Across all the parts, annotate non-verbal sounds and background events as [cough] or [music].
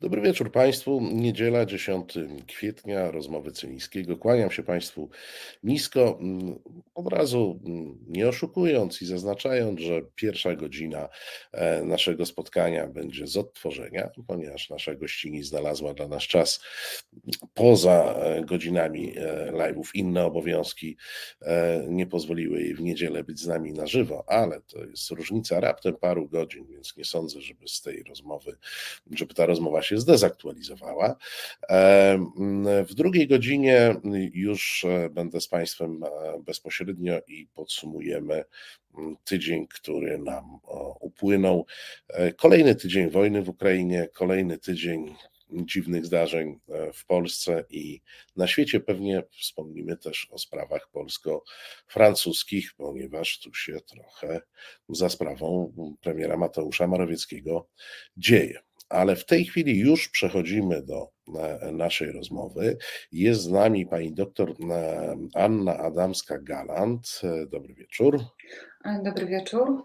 Dobry wieczór Państwu. Niedziela 10 kwietnia, rozmowy Cynińskiego. Kłaniam się Państwu nisko, mm, od razu mm, nie oszukując i zaznaczając, że pierwsza godzina e, naszego spotkania będzie z odtworzenia, ponieważ nasza gościni znalazła dla nas czas poza e, godzinami e, live'ów. Inne obowiązki nie pozwoliły jej w niedzielę być z nami na żywo, ale to jest różnica raptem paru godzin, więc nie sądzę, żeby z tej rozmowy, żeby ta rozmowa się się zdezaktualizowała. W drugiej godzinie już e, będę z Państwem e, bezpośrednio i podsumujemy tydzień, który nam upłynął. E, kolejny tydzień wojny w Ukrainie, kolejny tydzień dziwnych zdarzeń w Polsce i na świecie. Pewnie wspomnimy też o sprawach polsko-francuskich, ponieważ tu się trochę za sprawą premiera Mateusza Morawieckiego dzieje ale w tej chwili już przechodzimy do e, naszej rozmowy. Jest z nami pani doktor e, Anna Adamska-Galant. E, dobry wieczór. Dobry wieczór.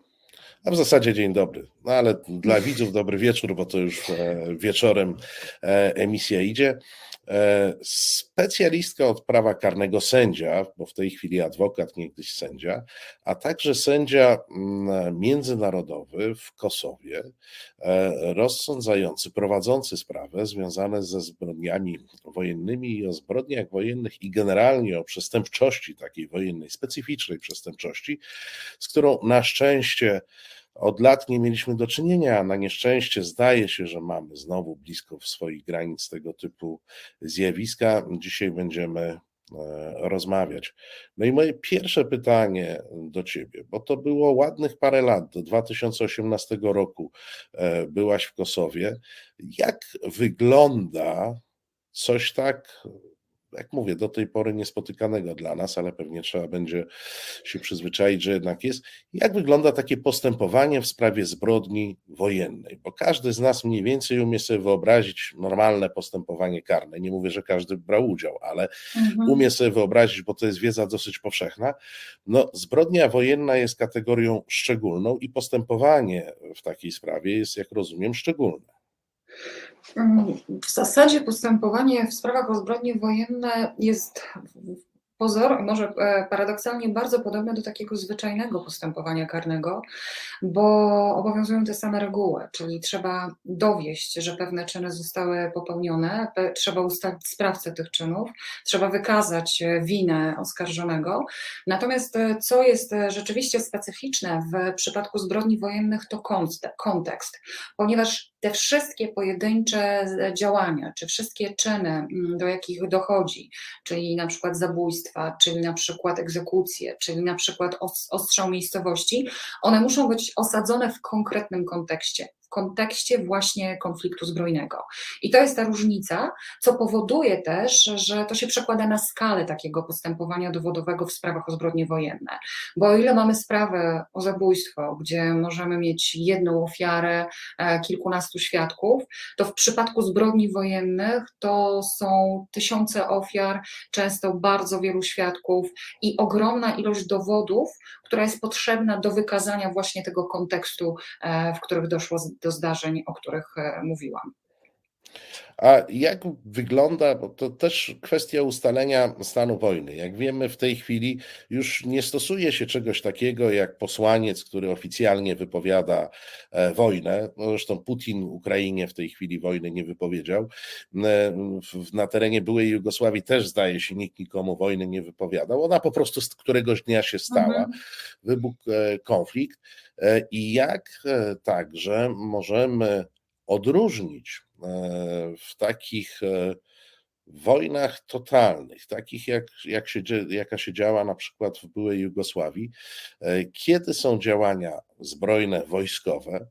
A w zasadzie dzień dobry, no ale dla widzów dobry wieczór, bo to już wieczorem emisja idzie. E, specjalistka od prawa karnego sędzia, bo w tej chwili adwokat, niegdyś sędzia, a także sędzia mm, międzynarodowy w Kosowie, e, rozsądzający, prowadzący sprawę związane ze zbrodniami wojennymi i o zbrodniach wojennych i generalnie o przestępczości takiej wojennej, specyficznej przestępczości, z którą na szczęście od lat nie mieliśmy do czynienia, a na nieszczęście zdaje się, że mamy znowu blisko w swoich granic tego typu zjawiska. Dzisiaj będziemy e, rozmawiać. No i moje pierwsze pytanie do Ciebie, bo to było ładnych parę lat, do 2018 roku e, byłaś w Kosowie. Jak wygląda coś tak jak mówię, do tej pory niespotykanego dla nas, ale pewnie trzeba będzie się przyzwyczaić, że jednak jest. Jak wygląda takie postępowanie w sprawie zbrodni wojennej? Bo każdy z nas mniej więcej umie sobie wyobrazić normalne postępowanie karne. Nie mówię, że każdy brał udział, ale mhm. umie sobie wyobrazić, bo to jest wiedza dosyć powszechna. No, zbrodnia wojenna jest kategorią szczególną i postępowanie w takiej sprawie jest, jak rozumiem, szczególne. W zasadzie postępowanie w sprawach o zbrodnie wojenne jest pozor, może e, paradoksalnie bardzo podobne do takiego zwyczajnego postępowania karnego, bo obowiązują te same reguły, czyli trzeba dowieść, że pewne czyny zostały popełnione, trzeba ustalić sprawcę tych czynów, trzeba wykazać e, winę oskarżonego. Natomiast e, co jest rzeczywiście specyficzne w przypadku zbrodni wojennych, to kontekst, ponieważ te wszystkie pojedyncze działania, czy wszystkie czyny, mm, do jakich dochodzi, czyli na przykład zabójstwa, czyli na przykład egzekucje, czyli na przykład ostrzał miejscowości, one muszą być osadzone w konkretnym kontekście w kontekście właśnie konfliktu zbrojnego. I to jest ta różnica, co powoduje też, że to się przekłada na skalę takiego postępowania dowodowego w sprawach o zbrodnie wojenne. Bo o ile mamy sprawę o zabójstwo, gdzie możemy mieć jedną ofiarę, e, kilkunastu świadków, to w przypadku zbrodni wojennych to są tysiące ofiar, często bardzo wielu świadków i ogromna ilość dowodów, która jest potrzebna do wykazania właśnie tego kontekstu, e, w których doszło do zdarzeń, o których e, mówiłam. A jak wygląda, bo to też kwestia ustalenia stanu wojny. Jak wiemy, w tej chwili już nie stosuje się czegoś takiego jak posłaniec, który oficjalnie wypowiada e, wojnę. No zresztą Putin Ukrainie w tej chwili wojny nie wypowiedział. Na terenie byłej Jugosławii też zdaje się nikt nikomu wojny nie wypowiadał. Ona po prostu z któregoś dnia się stała. Mhm. Wybuchł e, konflikt. I jak także możemy odróżnić e, w takich e, wojnach totalnych, takich jak, jak się, jaka się działa na przykład w byłej Jugosławii, e, kiedy są działania zbrojne, wojskowe,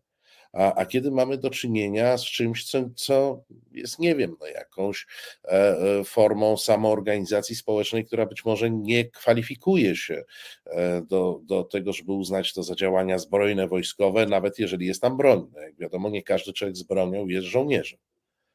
a, a kiedy mamy do czynienia z czymś, co, co jest, nie wiem, no jakąś e, e, formą samoorganizacji społecznej, która być może nie kwalifikuje się e, do, do tego, żeby uznać to za działania zbrojne, wojskowe, nawet jeżeli jest tam broń. No jak wiadomo, nie każdy człowiek z bronią jest żołnierzem.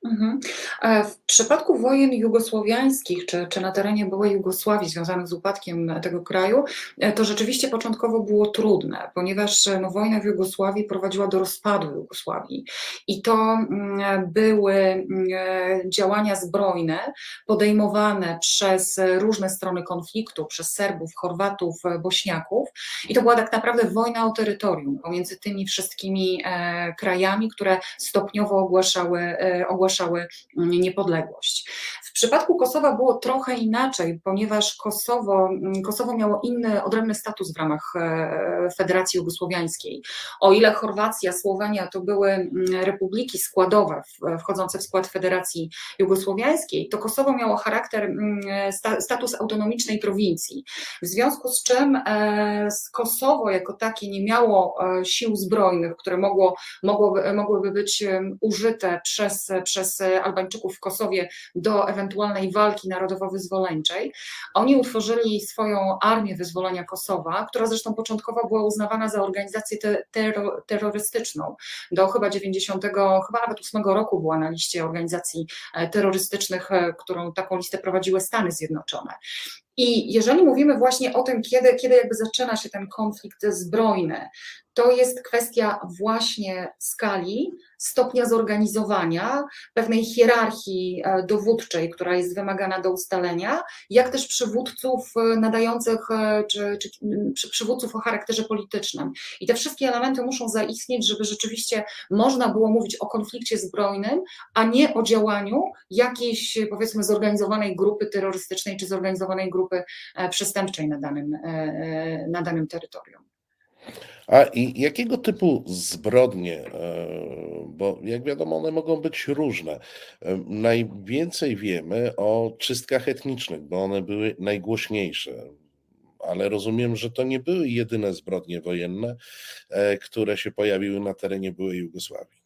Mhm. E, w przypadku wojen jugosłowiańskich, czy, czy na terenie byłej Jugosławii związanych z upadkiem tego kraju, e, to rzeczywiście początkowo było trudne, ponieważ e, no, wojna w Jugosławii prowadziła do rozpadu Jugosławii i to mm, były mm, działania zbrojne podejmowane przez różne strony konfliktu, przez Serbów, Chorwatów, Bośniaków i to była tak naprawdę wojna o terytorium pomiędzy tymi wszystkimi krajami, które stopniowo ogłaszały, ogłaszały ogłaszały mm, niepodległość. W przypadku Kosowa było trochę inaczej, ponieważ Kosowo, mm, Kosowo miało inny, odrębny status w ramach e, Federacji Jugosłowiańskiej. O ile Chorwacja, Słowenia to były mm, republiki składowe wchodzące w skład Federacji Jugosłowiańskiej, to Kosowo miało charakter, status autonomicznej prowincji. W związku z czym e, Kosowo jako takie nie miało e, sił zbrojnych, które mogło, mogłoby, mogłyby być użyte przez, przez e, Albańczyków w Kosowie do ewentualnej walki narodowo-wyzwoleńczej. Oni utworzyli swoją armię wyzwolenia Kosowa, która zresztą początkowo była uznawana za organizację te, terro, terrorystyczną. Do chyba 90, chyba nawet 8 roku była na liście organizacji e, terrorystycznych, e, którą taką listę prowadziły Stany Zjednoczone. I jeżeli mówimy właśnie o tym, kiedy, kiedy jakby zaczyna się ten konflikt zbrojny, to jest kwestia właśnie skali, stopnia zorganizowania, pewnej hierarchii e, dowódczej, która jest wymagana do ustalenia, jak też przywódców e, nadających, e, czy, czy przywódców o charakterze politycznym. I te wszystkie elementy muszą zaistnieć, żeby rzeczywiście można było mówić o konflikcie zbrojnym, a nie o działaniu jakiejś, powiedzmy, zorganizowanej grupy terrorystycznej czy zorganizowanej grupy przestępczej na danym, na danym terytorium. A i jakiego typu zbrodnie, e, bo jak wiadomo, one mogą być różne. E, najwięcej wiemy o czystkach etnicznych, bo one były najgłośniejsze. Ale rozumiem, że to nie były jedyne zbrodnie wojenne, e, które się pojawiły na terenie byłej Jugosławii.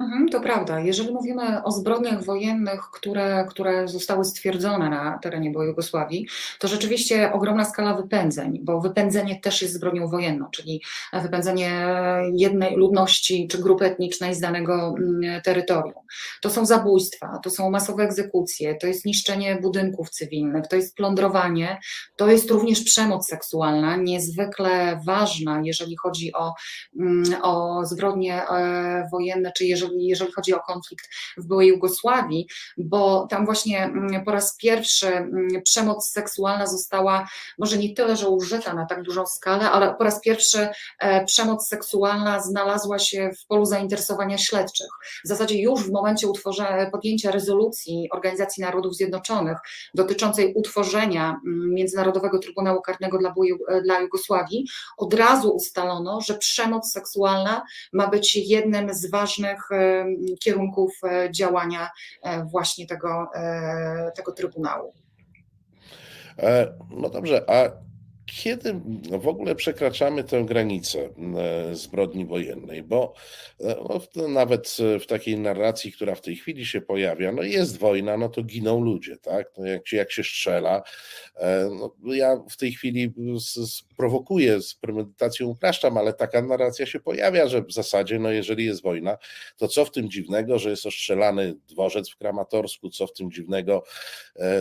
Mhm, to prawda. Jeżeli mówimy o zbrodniach wojennych, które, które zostały stwierdzone na terenie byłej Jugosławii, to rzeczywiście ogromna skala wypędzeń, bo wypędzenie też jest zbrodnią wojenną, czyli wypędzenie jednej ludności czy grupy etnicznej z danego mm, terytorium. To są zabójstwa, to są masowe egzekucje, to jest niszczenie budynków cywilnych, to jest plądrowanie, to jest również przemoc seksualna, niezwykle ważna, jeżeli chodzi o, mm, o zbrodnie e, wojenne, czy jeżeli jeżeli, jeżeli chodzi o konflikt w byłej Jugosławii, bo tam właśnie mm, po raz pierwszy mm, przemoc seksualna została może nie tyle, że użyta na tak dużą skalę, ale po raz pierwszy e, przemoc seksualna znalazła się w polu zainteresowania śledczych. W zasadzie już w momencie podjęcia rezolucji Organizacji Narodów Zjednoczonych dotyczącej utworzenia mm, Międzynarodowego Trybunału Karnego dla, dla Jugosławii, od razu ustalono, że przemoc seksualna ma być jednym z ważnych kierunków e, działania e, właśnie tego, e, tego Trybunału. No dobrze, a kiedy w ogóle przekraczamy tę granicę e, zbrodni wojennej, bo e, no, nawet w takiej narracji, która w tej chwili się pojawia, no jest wojna, no to giną ludzie, tak? No jak, się, jak się strzela, e, no ja w tej chwili prowokuję, z premedytacją upraszczam, ale taka narracja się pojawia, że w zasadzie, no jeżeli jest wojna, to co w tym dziwnego, że jest ostrzelany dworzec w Kramatorsku, co w tym dziwnego,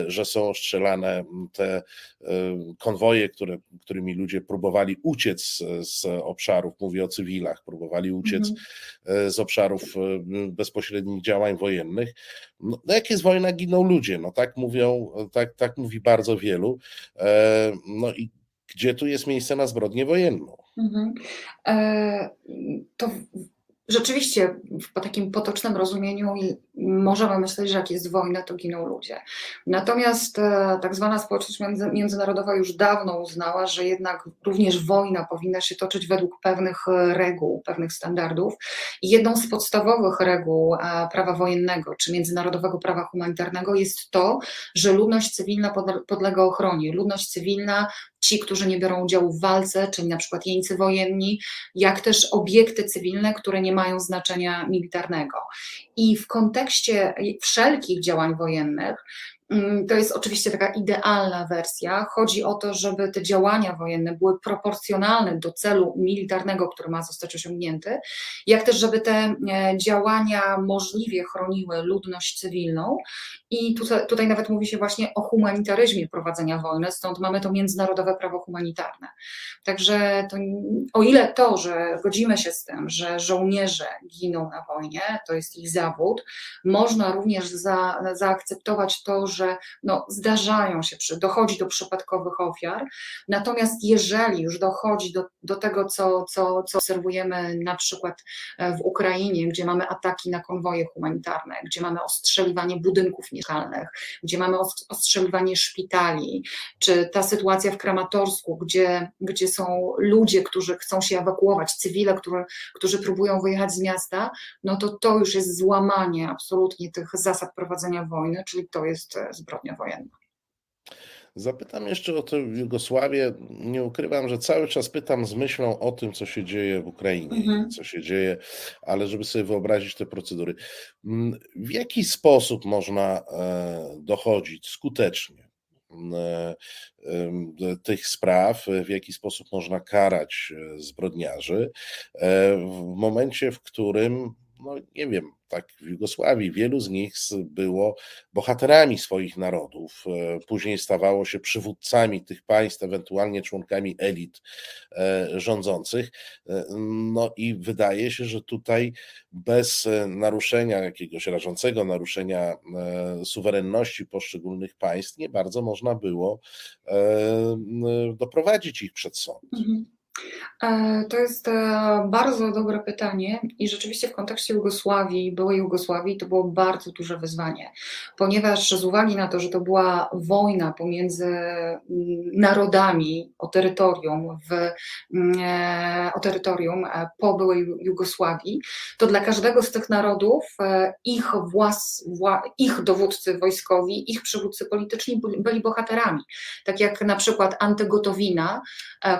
że są ostrzelane te konwoje, które którymi ludzie próbowali uciec z obszarów, mówię o cywilach, próbowali uciec mm-hmm. z obszarów e, bezpośrednich działań wojennych. No, no, jak jest wojna, giną ludzie, no tak mówią, tak, tak mówi bardzo wielu. E, no i gdzie tu jest miejsce na zbrodnię wojenną? Mm-hmm. to rzeczywiście w takim potocznym rozumieniu możemy myśleć, że jak jest wojna, to giną ludzie. Natomiast e, tak zwana społeczność międzynarodowa już dawno uznała, że jednak również wojna powinna się toczyć według pewnych e, reguł, pewnych standardów. I jedną z podstawowych reguł e, prawa wojennego czy międzynarodowego prawa humanitarnego jest to, że ludność cywilna podlega ochronie. Ludność cywilna ci, którzy nie biorą udziału w walce, czyli na przykład jeńcy wojenni, jak też obiekty cywilne, które nie mają znaczenia militarnego. I w kontekście wszelkich działań wojennych to jest oczywiście taka idealna wersja. Chodzi o to, żeby te działania wojenne były proporcjonalne do celu militarnego, który ma zostać osiągnięty, jak też, żeby te e, działania możliwie chroniły ludność cywilną. I tutaj, tutaj nawet mówi się właśnie o humanitaryzmie prowadzenia wojny, stąd mamy to międzynarodowe prawo humanitarne. Także to, o ile to, że godzimy się z tym, że żołnierze giną na wojnie, to jest ich zawód, można również za, zaakceptować to, że no, zdarzają się, dochodzi do przypadkowych ofiar. Natomiast jeżeli już dochodzi do, do tego, co, co, co obserwujemy na przykład e, w Ukrainie, gdzie mamy ataki na konwoje humanitarne, gdzie mamy ostrzeliwanie budynków mieszkalnych, gdzie mamy ostrzeliwanie szpitali, czy ta sytuacja w Kramatorsku, gdzie, gdzie są ludzie, którzy chcą się ewakuować, cywile, którzy, którzy próbują wyjechać z miasta, no to to już jest złamanie absolutnie tych zasad prowadzenia wojny, czyli to jest e, zbrodnia wojenna. Zapytam jeszcze o tę Jugosławię. Nie ukrywam, że cały czas pytam z myślą o tym, co się dzieje w Ukrainie, mhm. co się dzieje, ale żeby sobie wyobrazić te procedury. Mm, w jaki sposób można e, dochodzić skutecznie e, tych spraw, w jaki sposób można karać zbrodniarzy w momencie, w którym, no nie wiem, tak w Jugosławii. Wielu z nich było bohaterami swoich narodów. E, później stawało się przywódcami tych państw, ewentualnie członkami elit e, rządzących. E, no i wydaje się, że tutaj bez naruszenia jakiegoś rażącego naruszenia suwerenności poszczególnych państw nie bardzo można było doprowadzić ich przed sąd. Mhm. E, to jest e, bardzo dobre pytanie i rzeczywiście w kontekście Jugosławii, byłej Jugosławii, to było bardzo duże wyzwanie, ponieważ z uwagi na to, że to była wojna pomiędzy mm, narodami o terytorium, w, mm, e, o terytorium po byłej Jugosławii, to dla każdego z tych narodów ich, włas, wła, ich dowódcy wojskowi, ich przywódcy polityczni byli bohaterami. Tak jak na przykład Antygotowina,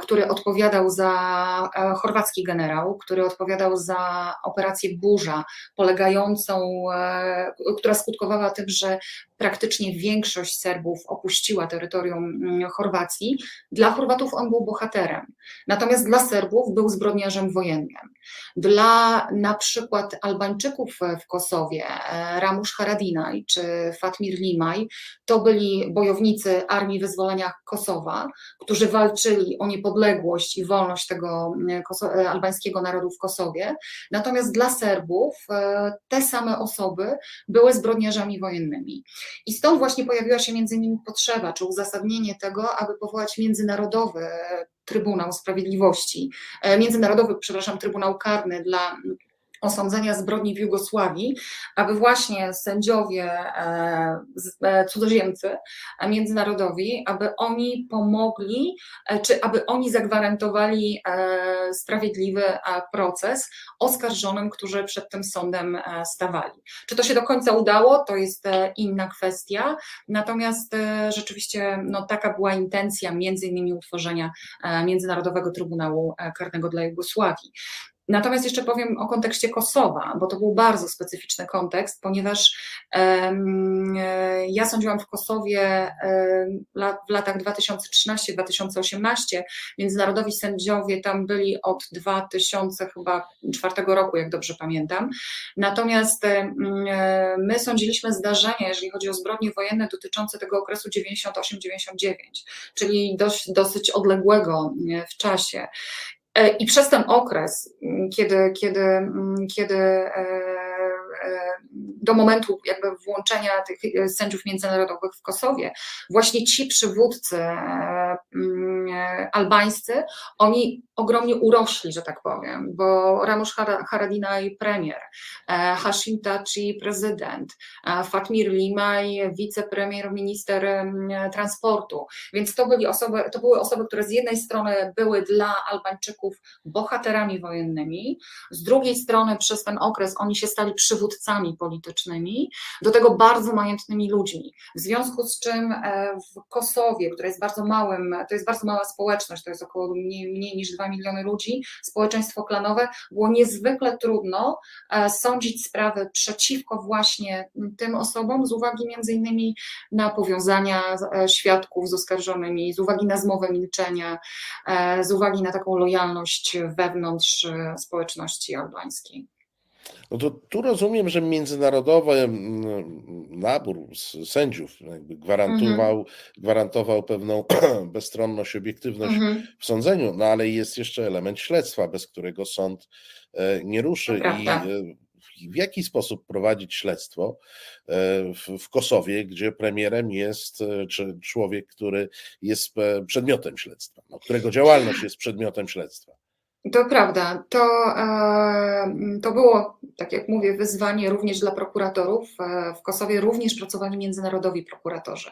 który odpowiadał za e, chorwacki generał, który odpowiadał za operację Burza, polegającą, e, która skutkowała tym, że praktycznie większość Serbów opuściła terytorium mm, Chorwacji. Dla Chorwatów on był bohaterem, natomiast dla Serbów był zbrodniarzem wojennym. Dla na przykład Albańczyków w Kosowie, e, Ramusz Haradinaj czy Fatmir Limaj, to byli bojownicy Armii Wyzwolenia Kosowa, którzy walczyli o niepodległość i wolność tego mm, e, albańskiego narodu w Kosowie. Natomiast dla Serbów e, te same osoby były zbrodniarzami wojennymi. I stąd właśnie pojawiła się między innymi potrzeba, czy uzasadnienie tego, aby powołać międzynarodowy Trybunał Sprawiedliwości, e, międzynarodowy, przepraszam, Trybunał Karny dla osądzenia zbrodni w Jugosławii, aby właśnie sędziowie e, e, cudzoziemcy międzynarodowi, aby oni pomogli, e, czy aby oni zagwarantowali sprawiedliwy rzeczywiście oskarżonym, którzy przed tym sądem stawali. Czy to się do końca udało, to jest inna kwestia, natomiast rzeczywiście no, taka była intencja między innymi utworzenia Międzynarodowego Trybunału Karnego dla Jugosławii. Natomiast jeszcze powiem o kontekście Kosowa, bo to był bardzo specyficzny kontekst, ponieważ um, ja sądziłam w Kosowie um, w latach 2013-2018, międzynarodowi sędziowie tam byli od 2004 roku, jak dobrze pamiętam. Natomiast um, my sądziliśmy zdarzenia, jeżeli chodzi o zbrodnie wojenne dotyczące tego okresu 98-99, czyli dość, dosyć odległego w czasie. E, I przez ten okres, mm, kiedy, kiedy, mm, kiedy e, e, do momentu jakby włączenia tych sędziów międzynarodowych w Kosowie, właśnie ci przywódcy albańscy, oni ogromnie urośli, że tak powiem, bo Ramusz Haradinaj premier, Hashim Taci prezydent, Fatmir Limaj wicepremier, minister transportu, więc to, byli osoby, to były osoby, które z jednej strony były dla Albańczyków bohaterami wojennymi, z drugiej strony przez ten okres oni się stali przywódcami politycznymi, do tego bardzo majętnymi ludźmi. W związku z czym e, w Kosowie, która jest bardzo małym, to jest bardzo społeczność, to jest około mniej, mniej niż 2 miliony ludzi, społeczeństwo klanowe, było niezwykle trudno e, sądzić sprawy przeciwko właśnie tym osobom z uwagi między innymi na powiązania e, świadków z oskarżonymi, z uwagi na zmowę milczenia, z uwagi na taką lojalność wewnątrz społeczności albańskiej. No to tu rozumiem, że międzynarodowy nabór sędziów gwarantował, mhm. gwarantował pewną [clears throat] bezstronność, obiektywność mhm. w sądzeniu, no ale jest jeszcze element śledztwa, bez którego sąd e, nie ruszy. I e, w jaki sposób prowadzić śledztwo e, w Kosowie, gdzie premierem jest człowiek, który jest przedmiotem śledztwa, no, którego działalność jest przedmiotem śledztwa? To prawda. To, to było, tak jak mówię, wyzwanie również dla prokuratorów. E, w Kosowie również pracowali międzynarodowi prokuratorzy.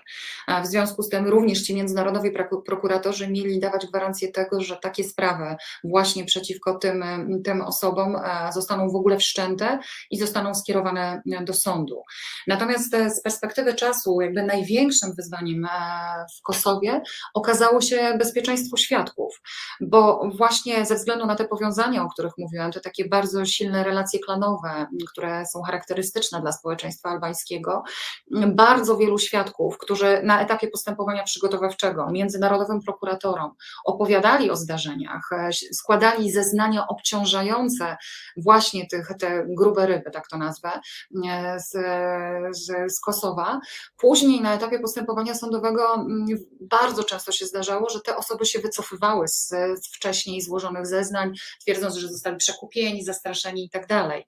W związku z tym również ci międzynarodowi prokuratorzy mieli dawać gwarancję tego, że takie sprawy właśnie przeciwko tym, tym osobom e, zostaną w ogóle wszczęte i zostaną skierowane do sądu. Natomiast e, z perspektywy czasu, jakby największym wyzwaniem w Kosowie okazało się bezpieczeństwo świadków, bo właśnie ze względu na te powiązania, o których mówiłam, te takie bardzo silne relacje klanowe, które są charakterystyczne dla społeczeństwa albańskiego, bardzo wielu świadków, którzy na etapie postępowania przygotowawczego międzynarodowym prokuratorom opowiadali o zdarzeniach, składali zeznania obciążające właśnie tych, te grube ryby, tak to nazwę, z, z, z Kosowa. Później na etapie postępowania sądowego mm, bardzo często się zdarzało, że te osoby się wycofywały z, z wcześniej złożonych zeznań, zeznań, twierdząc, że zostali przekupieni, zastraszeni i tak dalej.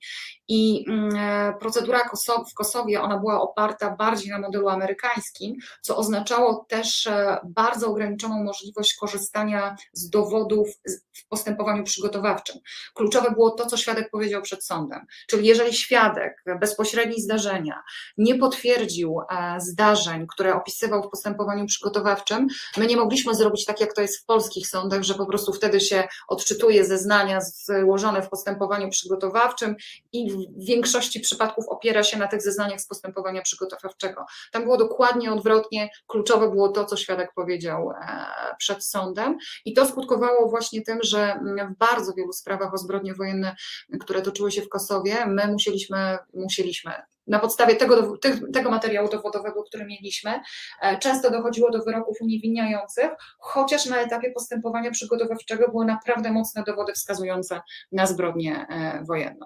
I mm, e, procedura w Kosowie, ona była oparta bardziej na modelu amerykańskim, co oznaczało też e, bardzo ograniczoną możliwość korzystania z dowodów w postępowaniu przygotowawczym. Kluczowe było to, co świadek powiedział przed sądem. Czyli jeżeli świadek bezpośredni zdarzenia nie potwierdził e, zdarzeń, które opisywał w postępowaniu przygotowawczym, my nie mogliśmy zrobić tak, jak to jest w polskich sądach, że po prostu wtedy się odczytuje zeznania złożone w postępowaniu przygotowawczym i w większości przypadków opiera się na tych zeznaniach z postępowania przygotowawczego. Tam było dokładnie odwrotnie, kluczowe było to, co świadek powiedział e, przed sądem i to skutkowało właśnie tym, że w bardzo wielu sprawach o zbrodnie wojenne, które toczyły się w Kosowie, my musieliśmy, musieliśmy na podstawie tego, tego materiału dowodowego, który mieliśmy, e, często dochodziło do wyroków uniewinniających, chociaż na etapie postępowania przygotowawczego były naprawdę mocne dowody wskazujące na zbrodnię e, wojenną.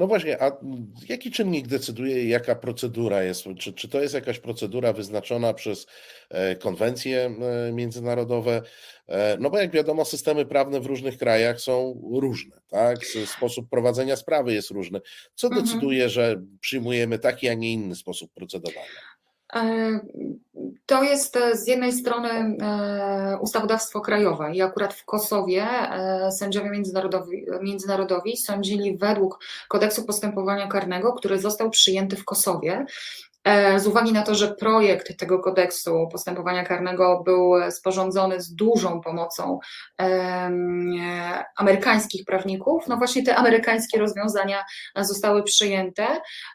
No właśnie, a jaki czynnik decyduje, jaka procedura jest? Czy, czy to jest jakaś procedura wyznaczona przez e, konwencje e, międzynarodowe? E, no bo jak wiadomo, systemy prawne w różnych krajach są różne, tak? Sposób prowadzenia sprawy jest różny. Co mhm. decyduje, że przyjmujemy taki, a nie inny sposób procedowania? To jest e, z jednej strony e, ustawodawstwo krajowe i akurat w Kosowie e, sędziowie międzynarodowi, międzynarodowi sądzili według kodeksu postępowania karnego, który został przyjęty w Kosowie. E, z uwagi na to, że projekt tego kodeksu postępowania karnego był sporządzony z dużą pomocą amerykańskich prawników, no właśnie te amerykańskie rozwiązania zostały przyjęte,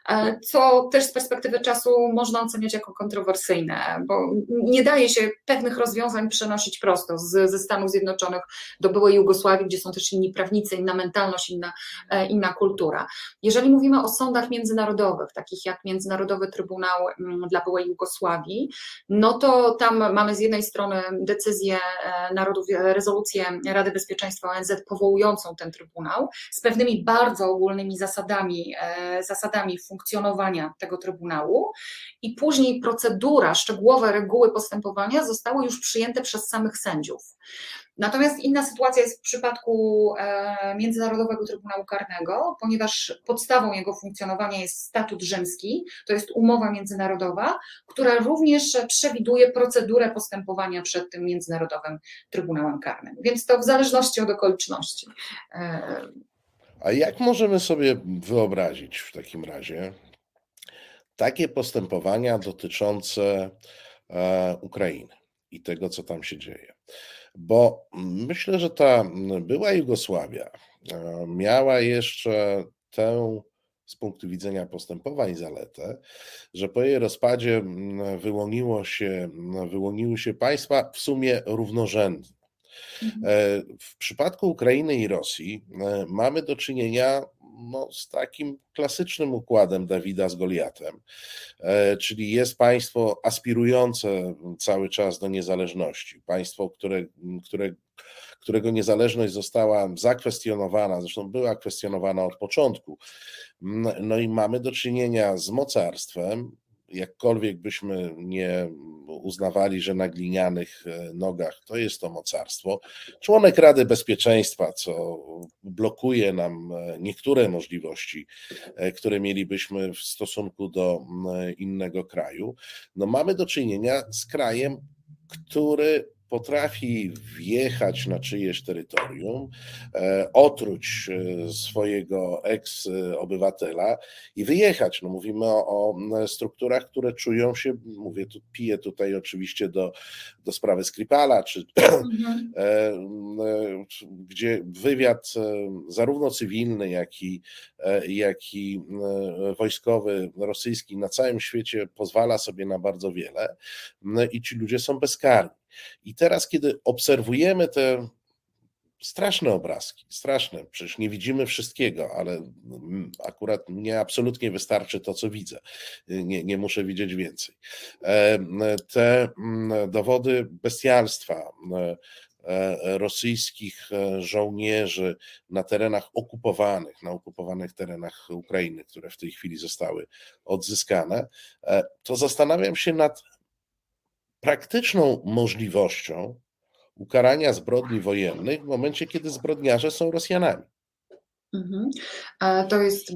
e, co też z perspektywy czasu można oceniać jako kontrowersyjne, bo nie daje się pewnych rozwiązań przenosić prosto z, ze Stanów Zjednoczonych do byłej Jugosławii, gdzie są też inni prawnicy, inna mentalność, inna, e, inna kultura. Jeżeli mówimy o sądach międzynarodowych, takich jak Międzynarodowy Trybunał Trybunał mm, dla byłej Jugosławii, no to tam mamy z jednej strony decyzję e, narodów, rezolucję Rady Bezpieczeństwa ONZ powołującą ten Trybunał z pewnymi bardzo ogólnymi zasadami, e, zasadami funkcjonowania tego Trybunału i później procedura, szczegółowe reguły postępowania zostały już przyjęte przez samych sędziów. Natomiast inna sytuacja jest w przypadku e, Międzynarodowego Trybunału Karnego, ponieważ podstawą jego funkcjonowania jest statut rzymski, to jest umowa międzynarodowa, która również przewiduje procedurę postępowania przed tym Międzynarodowym Trybunałem Karnym. Więc to w zależności od okoliczności. E, A jak możemy sobie wyobrazić w takim razie takie postępowania dotyczące e, Ukrainy i tego, co tam się dzieje? Bo myślę, że ta była Jugosławia e, miała jeszcze tę z punktu widzenia postępowań zaletę, że po jej rozpadzie wyłoniło się, wyłoniły się państwa w sumie równorzędne. Mhm. W przypadku Ukrainy i Rosji mamy do czynienia no, z takim klasycznym układem Dawida z Goliatem, czyli jest państwo aspirujące cały czas do niezależności, państwo, które, które którego niezależność została zakwestionowana, zresztą była kwestionowana od początku. No i mamy do czynienia z mocarstwem, jakkolwiek byśmy nie uznawali, że na glinianych e, nogach to jest to mocarstwo, członek Rady Bezpieczeństwa, co blokuje nam e, niektóre możliwości, e, które mielibyśmy w stosunku do innego kraju, no mamy do czynienia z krajem, który potrafi wjechać na czyjeś terytorium, e, otruć e, swojego eks-obywatela i wyjechać. No mówimy o, o, strukturach, które czują się, mówię, tu, piję tutaj oczywiście do, do sprawy Skripala, czy, mhm. [clears throat] E, gdzie wywiad zarówno cywilny, jak i, jak i wojskowy rosyjski na całym świecie pozwala sobie na bardzo wiele i ci ludzie są bezkarni. I teraz, kiedy obserwujemy te straszne obrazki, straszne, przecież nie widzimy wszystkiego, ale akurat mnie absolutnie wystarczy to, co widzę. Nie, nie muszę widzieć więcej. E, te dowody bestialstwa, e, rosyjskich e, żołnierzy na terenach okupowanych, na okupowanych terenach Ukrainy, które w tej chwili zostały odzyskane, to zastanawiam się nad praktyczną możliwością ukarania zbrodni wojennych w momencie, kiedy zbrodniarze są Rosjanami. Mhm. To jest,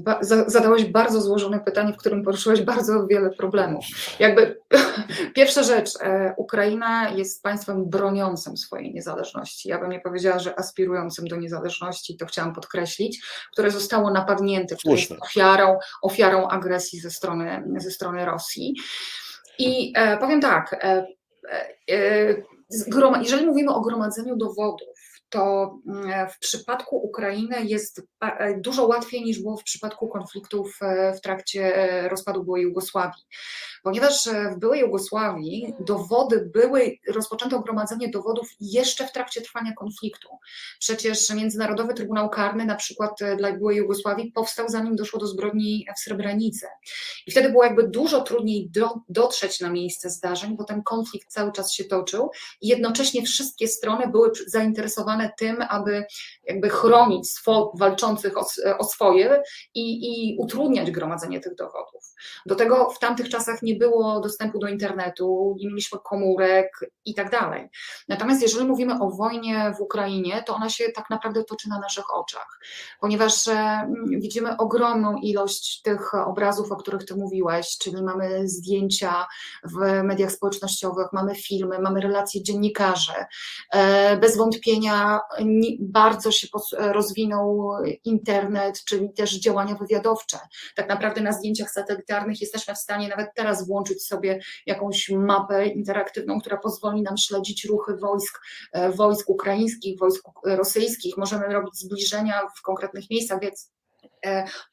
zadałeś bardzo złożone pytanie, w którym poruszyłeś bardzo wiele problemów. Jakby [laughs] pierwsza rzecz, e, Ukraina jest państwem broniącym swojej niezależności. Ja bym nie powiedziała, że aspirującym do niezależności, to chciałam podkreślić, które zostało napadnięte, które ofiarą, ofiarą agresji ze strony, ze strony Rosji. I e, powiem tak, e, e, jeżeli mówimy o gromadzeniu dowodów, to mm, w przypadku Ukrainy jest dużo łatwiej niż było w przypadku konfliktów w trakcie rozpadu byłej Jugosławii ponieważ e, w byłej Jugosławii dowody były, rozpoczęto gromadzenie dowodów jeszcze w trakcie trwania konfliktu. Przecież Międzynarodowy Trybunał Karny na przykład e, dla byłej Jugosławii powstał zanim doszło do zbrodni w Srebrenicy. I wtedy było jakby dużo trudniej do, dotrzeć na miejsce zdarzeń, bo ten konflikt cały czas się toczył i jednocześnie wszystkie strony były zainteresowane tym, aby jakby chronić swo, walczących o, o swoje i, i utrudniać gromadzenie tych dowodów. Do tego w tamtych czasach nie nie było dostępu do internetu, nie mieliśmy komórek i tak dalej. Natomiast jeżeli mówimy o wojnie w Ukrainie, to ona się tak naprawdę toczy na naszych oczach, ponieważ e, widzimy ogromną ilość tych obrazów, o których Ty mówiłeś, czyli mamy zdjęcia w mediach społecznościowych, mamy filmy, mamy relacje dziennikarzy. E, bez wątpienia bardzo się rozwinął internet, czyli też działania wywiadowcze. Tak naprawdę na zdjęciach satelitarnych jesteśmy w stanie nawet teraz włączyć sobie jakąś mapę interaktywną, która pozwoli nam śledzić ruchy wojsk, e, wojsk ukraińskich, wojsk rosyjskich. Możemy robić zbliżenia w konkretnych miejscach, więc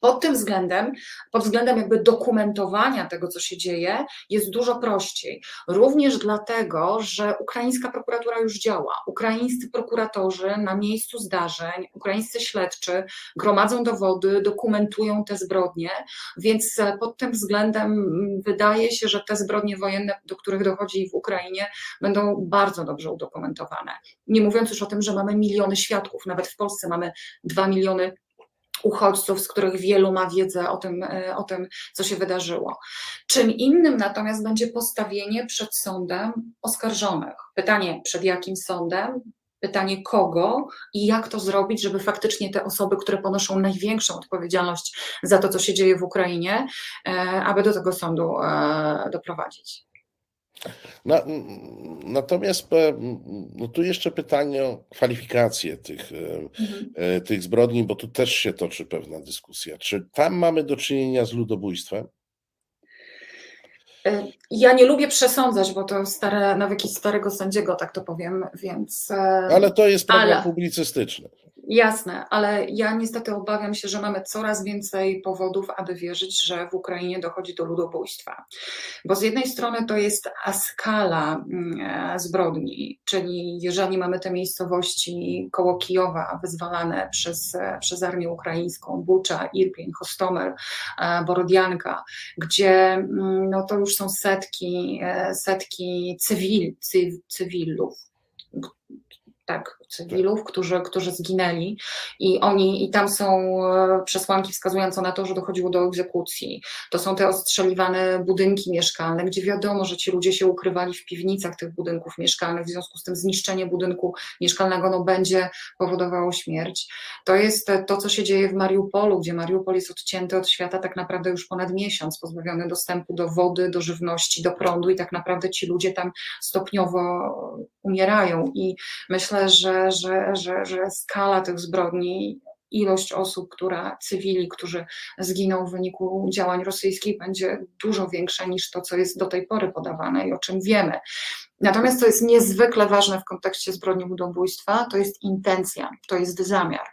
pod tym względem, pod względem jakby dokumentowania tego, co się dzieje, jest dużo prościej. Również dlatego, że ukraińska prokuratura już działa. Ukraińscy prokuratorzy na miejscu zdarzeń, ukraińscy śledczy gromadzą dowody, dokumentują te zbrodnie, więc e, pod tym względem mm, wydaje się, że te zbrodnie wojenne, do których dochodzi w Ukrainie, będą bardzo dobrze udokumentowane. Nie mówiąc już o tym, że mamy miliony świadków, nawet w Polsce mamy dwa miliony uchodźców, z których wielu ma wiedzę o tym, e, o tym, co się wydarzyło. Czym innym natomiast będzie postawienie przed sądem oskarżonych. Pytanie, przed jakim sądem? Pytanie kogo i jak to zrobić, żeby faktycznie te osoby, które ponoszą największą odpowiedzialność za to, co się dzieje w Ukrainie, e, aby do tego sądu e, doprowadzić. Na, natomiast no tu jeszcze pytanie o kwalifikację tych, e, mhm. E, tych zbrodni, bo tu też się toczy pewna dyskusja. Czy tam mamy do czynienia z ludobójstwem? E, ja nie lubię przesądzać, bo to stare nawyki starego sędziego, tak to powiem, więc. Ale to jest problem ale... publicystyczny. Jasne, ale ja niestety obawiam się, że mamy coraz więcej powodów, aby wierzyć, że w Ukrainie dochodzi do ludobójstwa. Bo z jednej strony to jest skala mm, e, zbrodni, czyli jeżeli mamy te miejscowości koło Kijowa wyzwalane przez, e, przez armię ukraińską, Bucza, Irpień, Hostomer, e, Borodianka, gdzie mm, no to już są setki, setki cywil, cywilów, tak, cywilów, którzy, którzy zginęli i oni, i tam są e, przesłanki wskazujące na to, że dochodziło do egzekucji. To są te ostrzeliwane budynki mieszkalne, gdzie wiadomo, że ci ludzie się ukrywali w piwnicach tych budynków mieszkalnych, w związku z tym zniszczenie budynku mieszkalnego no, będzie powodowało śmierć. To jest to, co się dzieje w Mariupolu, gdzie Mariupol jest odcięty od świata tak naprawdę już ponad miesiąc, pozbawiony dostępu do wody, do żywności, do prądu i tak naprawdę ci ludzie tam stopniowo umierają i myślę, że, że, że, że skala tych zbrodni ilość osób, która, cywili, którzy zginą w wyniku działań rosyjskich, będzie dużo większa niż to, co jest do tej pory podawane i o czym wiemy. Natomiast co jest niezwykle ważne w kontekście zbrodni ludobójstwa, to jest intencja, to jest zamiar.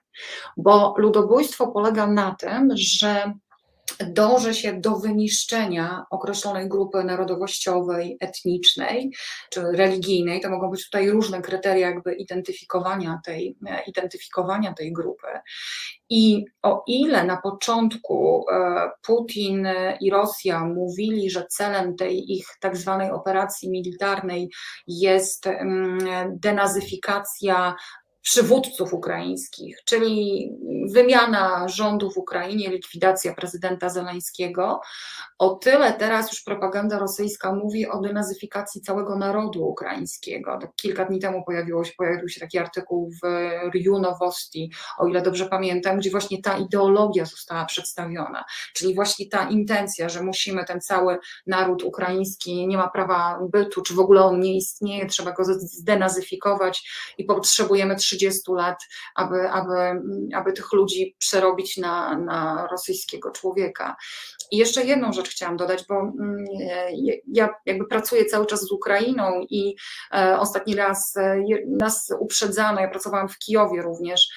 Bo ludobójstwo polega na tym, że dąży się do wyniszczenia określonej grupy narodowościowej, etnicznej czy religijnej. To mogą być tutaj różne kryteria jakby identyfikowania tej, identyfikowania tej grupy. I o ile na początku e, Putin i Rosja mówili, że celem tej ich tak zwanej operacji militarnej jest mm, denazyfikacja przywódców ukraińskich, czyli wymiana rządu w Ukrainie, likwidacja prezydenta Zeleńskiego. O tyle teraz już propaganda rosyjska mówi o denazyfikacji całego narodu ukraińskiego. Tak kilka dni temu pojawiło się, pojawił się taki artykuł w Riu Nowosti, o ile dobrze pamiętam, gdzie właśnie ta ideologia została przedstawiona, czyli właśnie ta intencja, że musimy ten cały naród ukraiński nie ma prawa bytu, czy w ogóle on nie istnieje, trzeba go zdenazyfikować i potrzebujemy 30 30 lat, aby, aby, aby tych ludzi przerobić na, na rosyjskiego człowieka. I jeszcze jedną rzecz chciałam dodać, bo mm, ja jakby pracuję cały czas z Ukrainą i e, ostatni raz e, nas uprzedzano, ja pracowałam w Kijowie również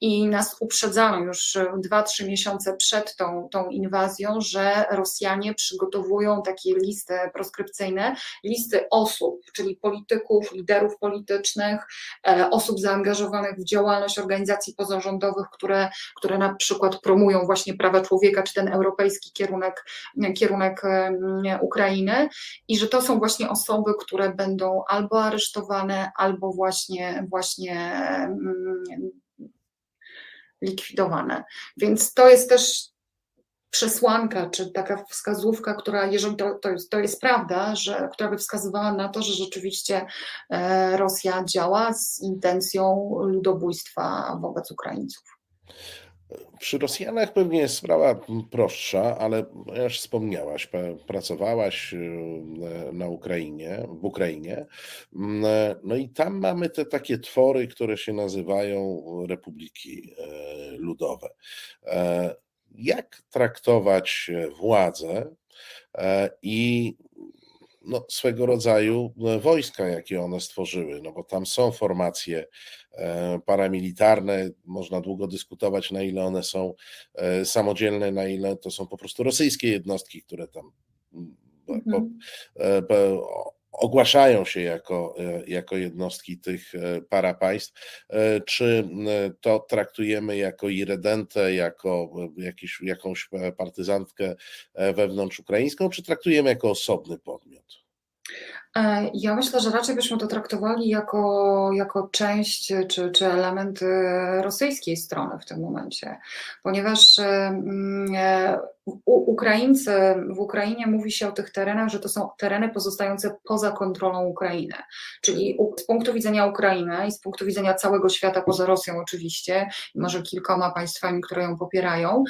i nas uprzedzano już 2-3 miesiące przed tą, tą inwazją, że Rosjanie przygotowują takie listy proskrypcyjne, listy osób, czyli polityków, liderów politycznych, e, osób zaangażowanych w działalność organizacji pozarządowych, które, które na przykład promują właśnie prawa człowieka, czy ten europejski kierunek, kierunek Ukrainy. I że to są właśnie osoby, które będą albo aresztowane, albo właśnie, właśnie likwidowane. Więc to jest też przesłanka, czy taka wskazówka, która, jeżeli to, to, jest, to jest prawda, że, która by wskazywała na to, że rzeczywiście e, Rosja działa z intencją ludobójstwa wobec Ukraińców. Przy Rosjanach pewnie jest sprawa prostsza, ale już wspomniałaś, pracowałaś e, na Ukrainie, w Ukrainie. Mm, e, no i tam mamy te takie twory, które się nazywają republiki e, ludowe. Jak traktować władzę i no, swego rodzaju e, wojska, jakie one stworzyły, no bo tam są formacje e, paramilitarne, można długo dyskutować, na ile one są e, samodzielne, na ile to są po prostu rosyjskie jednostki, które tam mhm. ogłaszają się jako, jako jednostki tych parapaństw, czy to traktujemy jako iredentę, jako jakiś, jakąś partyzantkę wewnątrz ukraińską, czy traktujemy jako osobny podmiot? E, ja myślę, że raczej byśmy to traktowali jako, jako część czy, czy element rosyjskiej strony w tym momencie, ponieważ mm, e, Ukraińcy, w Ukrainie mówi się o tych terenach, że to są tereny pozostające poza kontrolą Ukrainy. Czyli z punktu widzenia Ukrainy i z punktu widzenia całego świata, poza Rosją oczywiście, może kilkoma państwami, które ją popierają,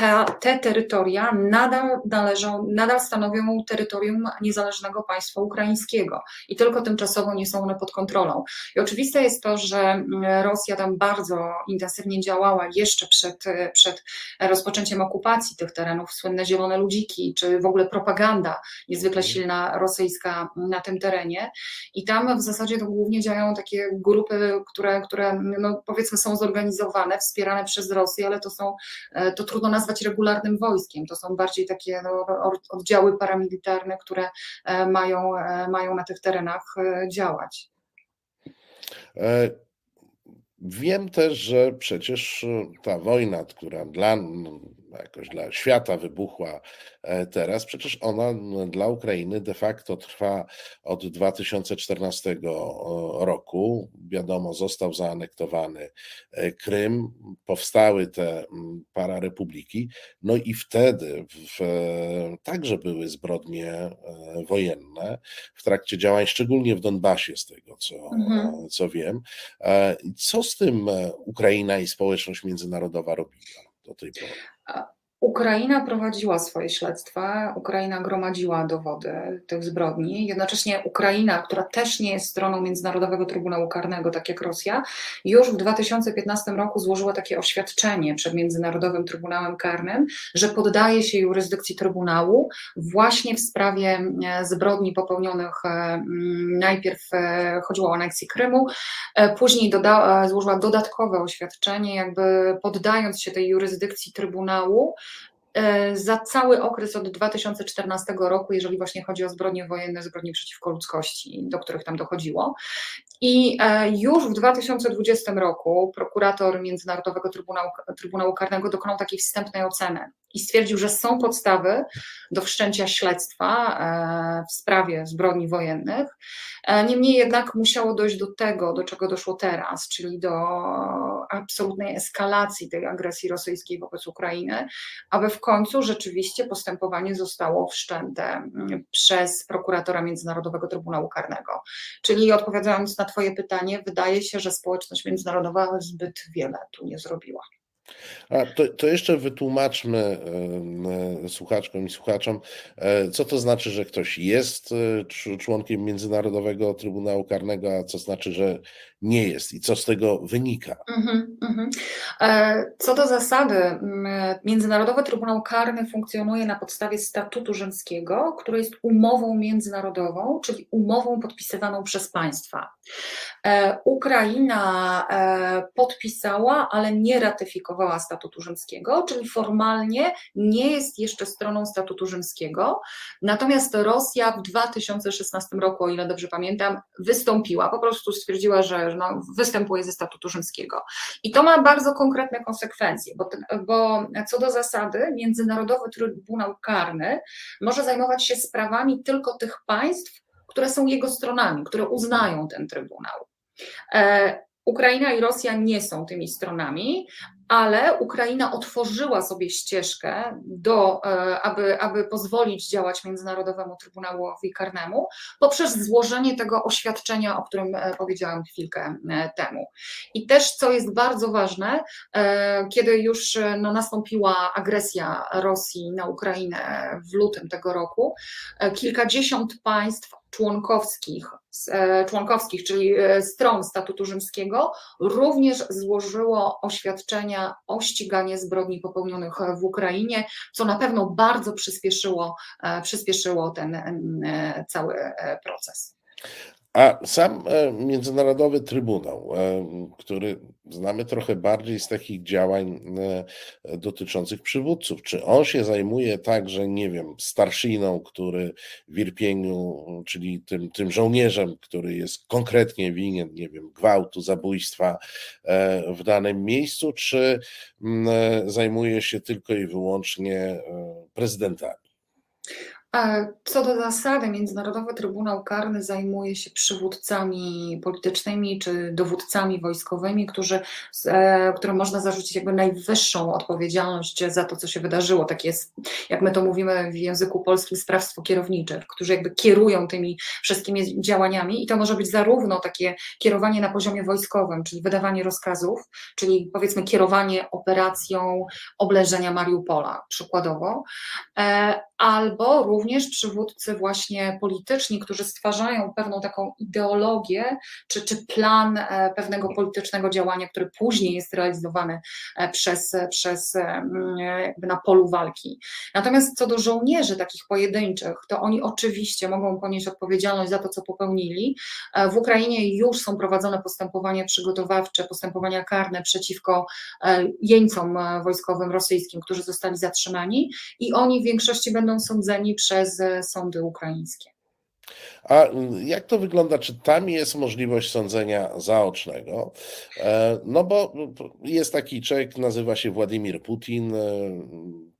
e, te, te terytoria nadal należą, nadal stanowią terytorium niezależnego państwa ukraińskiego i tylko tymczasowo nie są one pod kontrolą. I oczywiste jest to, że mm, Rosja tam bardzo intensywnie działała jeszcze przed, przed rozpoczęciem okupacji tych terenów, słynne zielone ludziki, czy w ogóle propaganda niezwykle mhm. silna rosyjska na tym terenie. I tam w zasadzie to głównie działają takie grupy, które, które no powiedzmy są zorganizowane, wspierane przez Rosję, ale to są, e, to trudno nazwać regularnym wojskiem. To są bardziej takie no, oddziały paramilitarne, które e, mają, e, mają na tych terenach działać. Wiem też, że przecież ta wojna, która dla jakoś dla świata wybuchła e, teraz, przecież ona dla Ukrainy de facto trwa od 2014 roku. Wiadomo, został zaanektowany e, Krym, powstały te pararepubliki, no i wtedy w, także były zbrodnie e, wojenne w trakcie działań, szczególnie w Donbasie, z tego co, mhm. co wiem. Co z tym Ukraina i społeczność międzynarodowa robiła? do tej pory? uh, Ukraina prowadziła swoje śledztwa, Ukraina gromadziła dowody tych zbrodni. Jednocześnie Ukraina, która też nie jest stroną Międzynarodowego Trybunału Karnego, tak jak Rosja, już w 2015 roku złożyła takie oświadczenie przed Międzynarodowym Trybunałem Karnym, że poddaje się jurysdykcji Trybunału właśnie w sprawie e, zbrodni popełnionych e, najpierw e, chodziło o aneksję Krymu, później doda, złożyła dodatkowe oświadczenie, jakby poddając się tej jurysdykcji Trybunału, za cały okres od 2014 roku, jeżeli właśnie chodzi o zbrodnie wojenne, zbrodnie przeciwko ludzkości, do których tam dochodziło. I e, już w 2020 roku prokurator Międzynarodowego Trybunału, Trybunału Karnego dokonał takiej wstępnej oceny i stwierdził, że są podstawy do wszczęcia śledztwa e, w sprawie zbrodni wojennych. Niemniej jednak musiało dojść do tego, do czego doszło teraz, czyli do absolutnej eskalacji tej agresji rosyjskiej wobec Ukrainy, aby w końcu rzeczywiście postępowanie zostało wszczęte mm, przez prokuratora Międzynarodowego Trybunału Karnego. Czyli odpowiadając na Twoje pytanie, wydaje się, że społeczność międzynarodowa zbyt wiele tu nie zrobiła. A to, to jeszcze wytłumaczmy słuchaczkom i słuchaczom, e, co to znaczy, że ktoś jest e, członkiem Międzynarodowego Trybunału Karnego, a co znaczy, że nie jest i co z tego wynika. Mm -hmm. Co do zasady, Międzynarodowy Trybunał Karny funkcjonuje na podstawie statutu rzymskiego, który jest umową międzynarodową, czyli umową podpisywaną przez państwa. Ukraina podpisała, ale nie ratyfikowała statutu rzymskiego, czyli formalnie nie jest jeszcze stroną statutu rzymskiego. Natomiast Rosja w 2016 roku, o ile dobrze pamiętam, wystąpiła, po prostu stwierdziła, że no, występuje ze statutu rzymskiego. I to ma bardzo konkretne konsekwencje, bo, bo co do zasady, Międzynarodowy Trybunał Karny może zajmować się sprawami tylko tych państw, które są jego stronami, które uznają ten trybunał. E, Ukraina i Rosja nie są tymi stronami, ale Ukraina otworzyła sobie ścieżkę do, e, aby, aby pozwolić działać Międzynarodowemu Trybunałowi Karnemu poprzez złożenie tego oświadczenia, o którym e, powiedziałam chwilkę e, temu. I też, co jest bardzo ważne, kiedy już no, nastąpiła agresja Rosji na Ukrainę w lutym tego roku, kilkadziesiąt państw członkowskich, e, członkowskich, czyli e, stron statutu rzymskiego, również złożyło oświadczenia o ściganie zbrodni popełnionych w Ukrainie, co na pewno bardzo przyspieszyło, e, przyspieszyło ten cały proces. A sam e, Międzynarodowy Trybunał, e, który znamy trochę bardziej z takich działań e, dotyczących przywódców, czy on się zajmuje także, nie wiem, starszyną, który w Irpieniu, czyli tym, tym żołnierzem, który jest konkretnie winien, nie wiem, gwałtu, zabójstwa w danym miejscu, czy zajmuje się tylko i wyłącznie prezydentami? Co do zasady, Międzynarodowy Trybunał Karny zajmuje się przywódcami politycznymi czy dowódcami wojskowymi, którzy, e, którym można zarzucić jakby najwyższą odpowiedzialność za to, co się wydarzyło. Tak jest, jak my to mówimy w języku polskim, sprawstwo kierownicze, którzy jakby kierują tymi wszystkimi działaniami i to może być zarówno takie kierowanie na poziomie wojskowym, czyli wydawanie rozkazów, czyli powiedzmy kierowanie operacją oblężenia Mariupola przykładowo, e, albo również przywódcy właśnie polityczni, którzy stwarzają pewną taką ideologię czy, czy plan e, pewnego politycznego działania, który później jest realizowany e, przez, przez na polu walki. Natomiast co do żołnierzy takich pojedynczych, to oni oczywiście mogą ponieść odpowiedzialność za to, co popełnili. W Ukrainie już są prowadzone postępowania przygotowawcze, postępowania karne przeciwko jeńcom wojskowym rosyjskim, którzy zostali zatrzymani i oni w większości będą sądzeni przez e, sądy ukraińskie. A jak to wygląda? Czy tam jest możliwość sądzenia zaocznego? E, no bo jest taki człowiek, nazywa się Władimir Putin. E,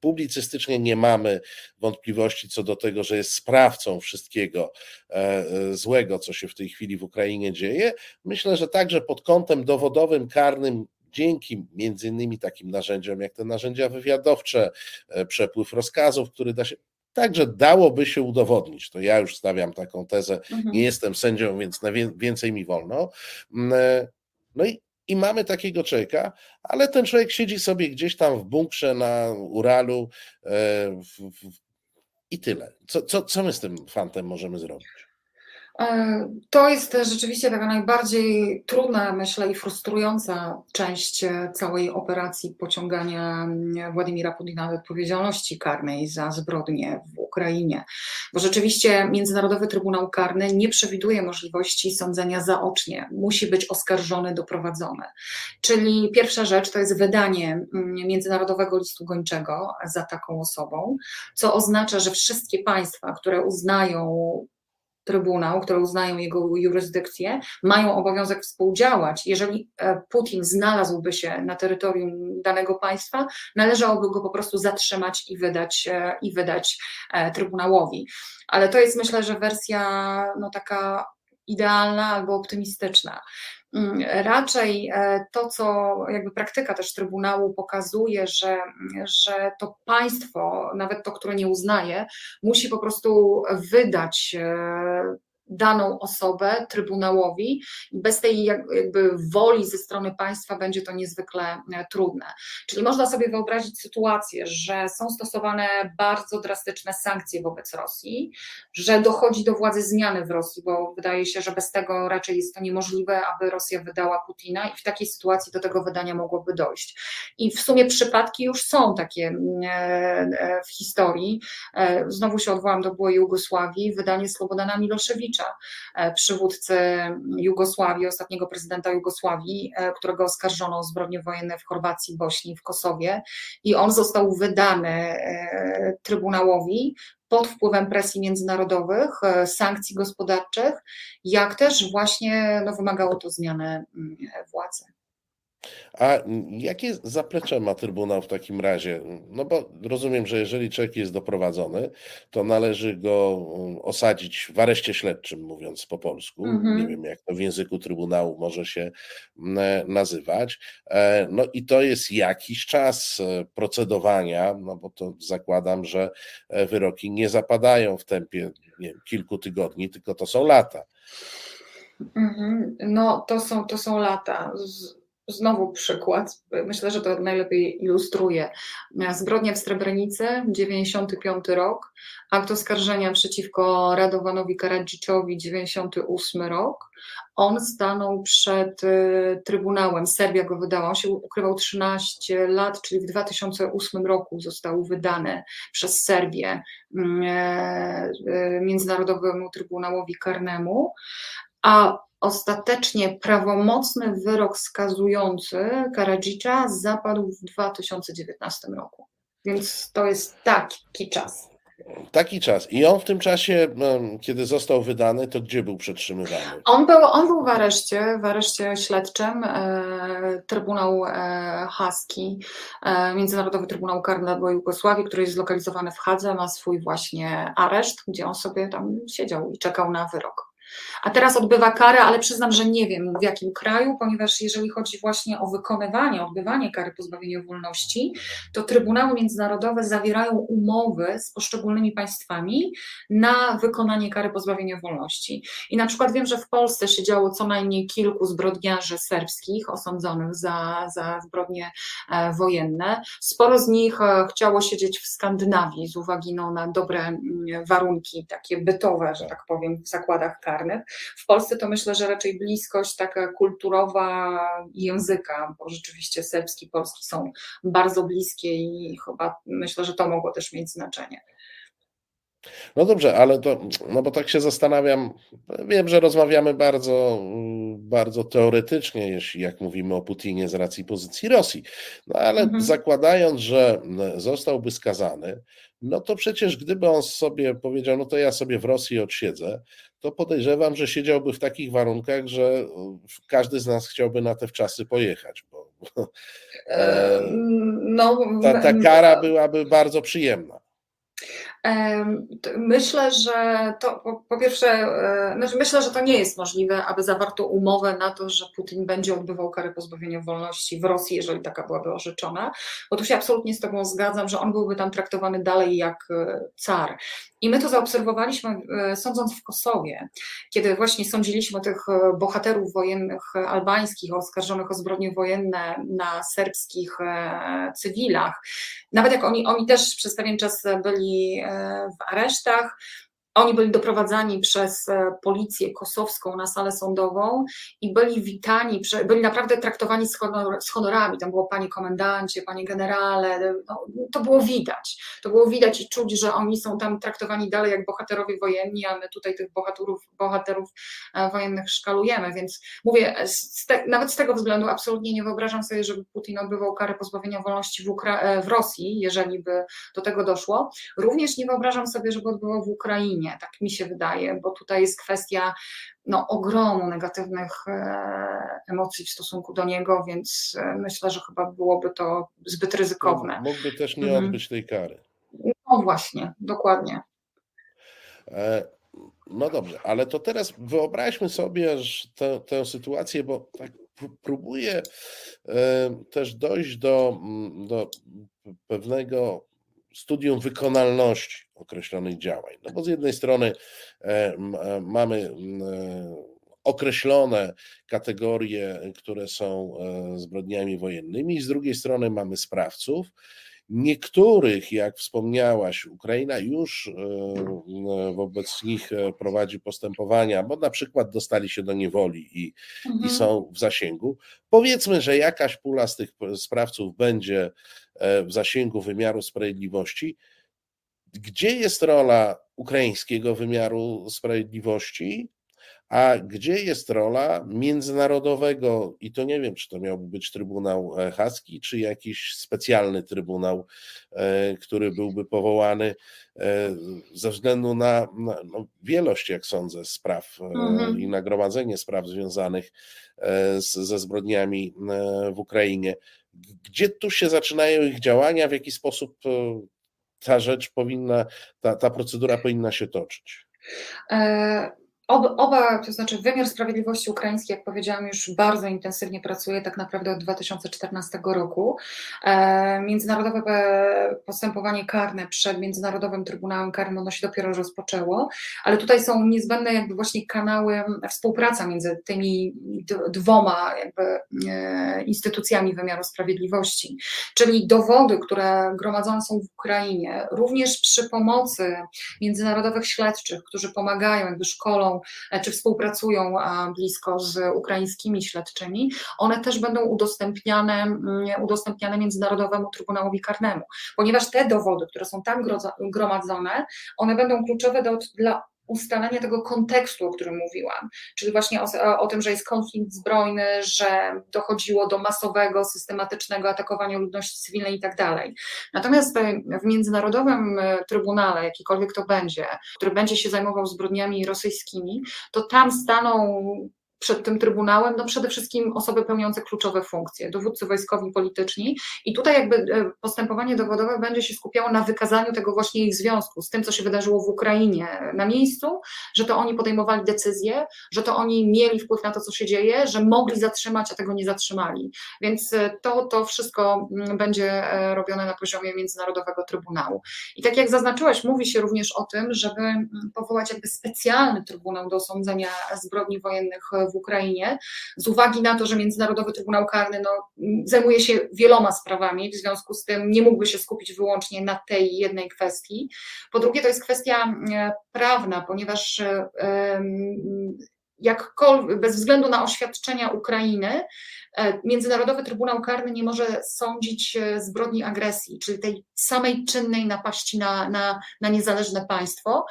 publicystycznie nie mamy wątpliwości co do tego, że jest sprawcą wszystkiego złego, co się w tej chwili w Ukrainie dzieje. Myślę, że także pod kątem dowodowym, karnym dzięki między innymi takim narzędziom jak te narzędzia wywiadowcze, przepływ rozkazów, który da się Także dałoby się udowodnić. To ja już stawiam taką tezę. Mhm. Nie jestem sędzią, więc na więcej mi wolno. Mm, e, no i, i mamy takiego człowieka, ale ten człowiek siedzi sobie gdzieś tam w bunkrze na Uralu e, w, w, i tyle. Co, co, co my z tym fantem możemy zrobić? E, to jest rzeczywiście taka najbardziej trudna, myślę, i frustrująca część e, całej operacji pociągania mm, Władimira Putina do odpowiedzialności karnej za zbrodnie w Ukrainie. Bo rzeczywiście Międzynarodowy Trybunał Karny nie przewiduje możliwości sądzenia zaocznie. Musi być oskarżony, doprowadzony. Czyli pierwsza rzecz to jest wydanie mm, Międzynarodowego Listu Gończego za taką osobą, co oznacza, że wszystkie państwa, które uznają Trybunał, które uznają jego jurysdykcję, mają obowiązek współdziałać. Jeżeli e, Putin znalazłby się na terytorium danego państwa, należałoby go po prostu zatrzymać i wydać, e, i wydać e, Trybunałowi. Ale to jest myślę, że wersja no, taka idealna albo optymistyczna. Mm, raczej e, to, co jakby praktyka też Trybunału pokazuje, że, że to państwo, nawet to, które nie uznaje, musi po prostu wydać e, daną osobę Trybunałowi i bez tej jakby woli ze strony państwa będzie to niezwykle e, trudne. Czyli można sobie wyobrazić sytuację, że są stosowane bardzo drastyczne sankcje wobec Rosji, że dochodzi do władzy zmiany w Rosji, bo wydaje się, że bez tego raczej jest to niemożliwe, aby Rosja wydała Putina i w takiej sytuacji do tego wydania mogłoby dojść. I w sumie przypadki już są takie mm, e, e, w historii. Znowu się odwołam do byłej Jugosławii, wydanie Slobodana Miloszewicza, E, przywódcy Jugosławii, ostatniego prezydenta Jugosławii, e, którego oskarżono o zbrodnie wojenne w Chorwacji, Bośni, w Kosowie i on został wydany e, Trybunałowi pod wpływem presji międzynarodowych, sankcji gospodarczych, jak też właśnie no, wymagało to zmiany mm, władzy. A jakie zaplecze ma Trybunał w takim razie? No bo rozumiem, że jeżeli człowiek jest doprowadzony, to należy go mm, osadzić w areszcie śledczym, mówiąc po polsku. Mhm. Nie wiem, jak to w języku Trybunału może się mm, e, nazywać. E, no i to jest jakiś czas e, procedowania, no bo to zakładam, że wyroki nie zapadają w tempie wiem, kilku tygodni, tylko to są lata. Mhm. No to są, to są lata. Znowu przykład, myślę, że to najlepiej ilustruje. Zbrodnia w Srebrenicy, 95 rok, akt oskarżenia przeciwko Radowanowi Karadziczowi, 98 rok. On stanął przed y, Trybunałem, Serbia go wydała, on się ukrywał 13 lat, czyli w 2008 roku został wydany przez Serbię mm, e, e, Międzynarodowemu Trybunałowi Karnemu, a Ostatecznie prawomocny wyrok skazujący Karadzicza zapadł w 2019 roku. Więc to jest taki czas. Taki czas. I on w tym czasie, kiedy został wydany, to gdzie był przetrzymywany? On był, on był w areszcie, w areszcie śledczym. E, Trybunał e, Haski, e, Międzynarodowy Trybunał Karny dla Jugosławii, który jest zlokalizowany w Hadze, ma swój właśnie areszt, gdzie on sobie tam siedział i czekał na wyrok a teraz odbywa karę, ale przyznam, że nie wiem w jakim kraju, ponieważ jeżeli chodzi właśnie o wykonywanie, odbywanie kary pozbawienia wolności, to trybunały międzynarodowe zawierają umowy z poszczególnymi państwami na wykonanie kary pozbawienia wolności. I na przykład wiem, że w Polsce siedziało co najmniej kilku zbrodniarzy serbskich osądzonych za, za zbrodnie e, wojenne. Sporo z nich e, chciało siedzieć w Skandynawii z uwagi no, na dobre mm, warunki takie bytowe, że tak powiem, w zakładach karnych W Polsce to myślę, że raczej bliskość taka kulturowa języka, bo rzeczywiście serbski, polski są bardzo bliskie i chyba myślę, że to mogło też mieć znaczenie. No dobrze, ale to, no bo tak się zastanawiam, wiem, że rozmawiamy bardzo, bardzo teoretycznie, jeśli jak mówimy o Putinie z racji pozycji Rosji, no ale mhm. zakładając, że zostałby skazany, no to przecież gdyby on sobie powiedział, no to ja sobie w Rosji odsiedzę, to podejrzewam, że siedziałby w takich warunkach, że e, każdy z nas chciałby na te wczasy pojechać, bo e, no, ta, ta kara byłaby bardzo przyjemna. Myślę, że to po, pierwsze, e, znaczy myślę, że to nie jest możliwe, aby zawarto umowę na to, że Putin będzie odbywał karę pozbawienia wolności w Rosji, jeżeli taka byłaby orzeczona, bo tu się absolutnie z Tobą zgadzam, że on byłby tam traktowany dalej jak e, car. I my to zaobserwowaliśmy e, sądząc w Kosowie, kiedy właśnie sądziliśmy tych bohaterów wojennych albańskich oskarżonych o zbrodnie wojenne na serbskich cywilach. Nawet jak oni, oni też przez pewien czas byli w aresztach. Oni byli doprowadzani przez e, policję kosowską na salę sądową i byli witani, byli naprawdę traktowani z, honor, z honorami. Tam było panie komendancie, panie generale. No, to było widać. To było widać i czuć, że oni są tam traktowani dalej jak bohaterowie wojenni, a my tutaj tych bohaterów, bohaterów e, wojennych szkalujemy. Więc mówię, z te, nawet z tego względu absolutnie nie wyobrażam sobie, żeby Putin odbywał karę pozbawienia wolności w, Ukra e, w Rosji, jeżeli by do tego doszło. Również nie wyobrażam sobie, żeby odbywał w Ukrainie nie, tak mi się wydaje, bo tutaj jest kwestia no, ogromu negatywnych e, emocji w stosunku do niego, więc e, myślę, że chyba byłoby to zbyt ryzykowne. Mógłby też nie mhm. odbyć tej kary. No właśnie, dokładnie. E, no dobrze, ale to teraz wyobraźmy sobie tę, tę sytuację, bo tak próbuję też dojść do, do pewnego studium wykonalności określonych działań. No bo z jednej strony e, e, mamy e, określone kategorie, które są zbrodniami wojennymi, z drugiej strony mamy sprawców, Niektórych, jak wspomniałaś, Ukraina już wobec nich prowadzi postępowania, bo na przykład dostali się do niewoli i, mhm. i są w zasięgu. Powiedzmy, że jakaś pula z tych sprawców będzie w zasięgu wymiaru sprawiedliwości. Gdzie jest rola ukraińskiego wymiaru sprawiedliwości? A gdzie jest rola międzynarodowego, i to nie wiem, czy to miałby być Trybunał e, Haski, czy jakiś specjalny Trybunał, e, który byłby powołany e, ze względu na, na no, wielość, jak sądzę, spraw mhm. i nagromadzenie spraw związanych z, ze zbrodniami w Ukrainie. Gdzie tu się zaczynają ich działania, w jaki sposób ta rzecz powinna, ta, ta procedura powinna się toczyć? Oba, to znaczy wymiar sprawiedliwości ukraiński, jak powiedziałam, już bardzo intensywnie pracuje tak naprawdę od 2014 roku. E, międzynarodowe postępowanie karne przed Międzynarodowym Trybunałem Karnym ono się dopiero rozpoczęło, ale tutaj są niezbędne jakby właśnie kanały, współpraca między tymi dwoma jakby e, instytucjami wymiaru sprawiedliwości, czyli dowody, które gromadzone są w Ukrainie, również przy pomocy międzynarodowych śledczych, którzy pomagają, jakby szkolą E, czy współpracują blisko z ukraińskimi śledczymi, one też będą udostępniane, mm, udostępniane Międzynarodowemu Trybunałowi Karnemu, ponieważ te dowody, które są tam gromadzone, one będą kluczowe do, dla ustalenie tego kontekstu, o którym mówiłam, czyli właśnie o, o, tym, że jest konflikt zbrojny, że dochodziło do masowego, systematycznego atakowania ludności cywilnej i tak dalej. Natomiast w Międzynarodowym Trybunale, jakikolwiek to będzie, który będzie się zajmował zbrodniami rosyjskimi, to tam staną przed tym Trybunałem, no przede wszystkim osoby pełniące kluczowe funkcje, dowódcy wojskowi, polityczni i tutaj jakby e, postępowanie dowodowe będzie się skupiało na wykazaniu tego właśnie ich związku z tym, co się wydarzyło w Ukrainie na miejscu, że to oni podejmowali decyzje, że to oni mieli wpływ na to, co się dzieje, że mogli zatrzymać, a tego nie zatrzymali. Więc e, to, to wszystko mm, będzie e, robione na poziomie Międzynarodowego Trybunału. I tak jak zaznaczyłeś, mówi się również o tym, żeby mm, powołać jakby specjalny Trybunał do osądzenia zbrodni wojennych w Ukrainie, z uwagi na to, że Międzynarodowy Trybunał Karny no, zajmuje się wieloma sprawami, w związku z tym nie mógłby się skupić wyłącznie na tej jednej kwestii. Po drugie, to jest kwestia e, prawna, ponieważ e, jakkolwiek, bez względu na oświadczenia Ukrainy, e, Międzynarodowy Trybunał Karny nie może sądzić zbrodni agresji, czyli tej samej czynnej napaści na, na, na niezależne państwo.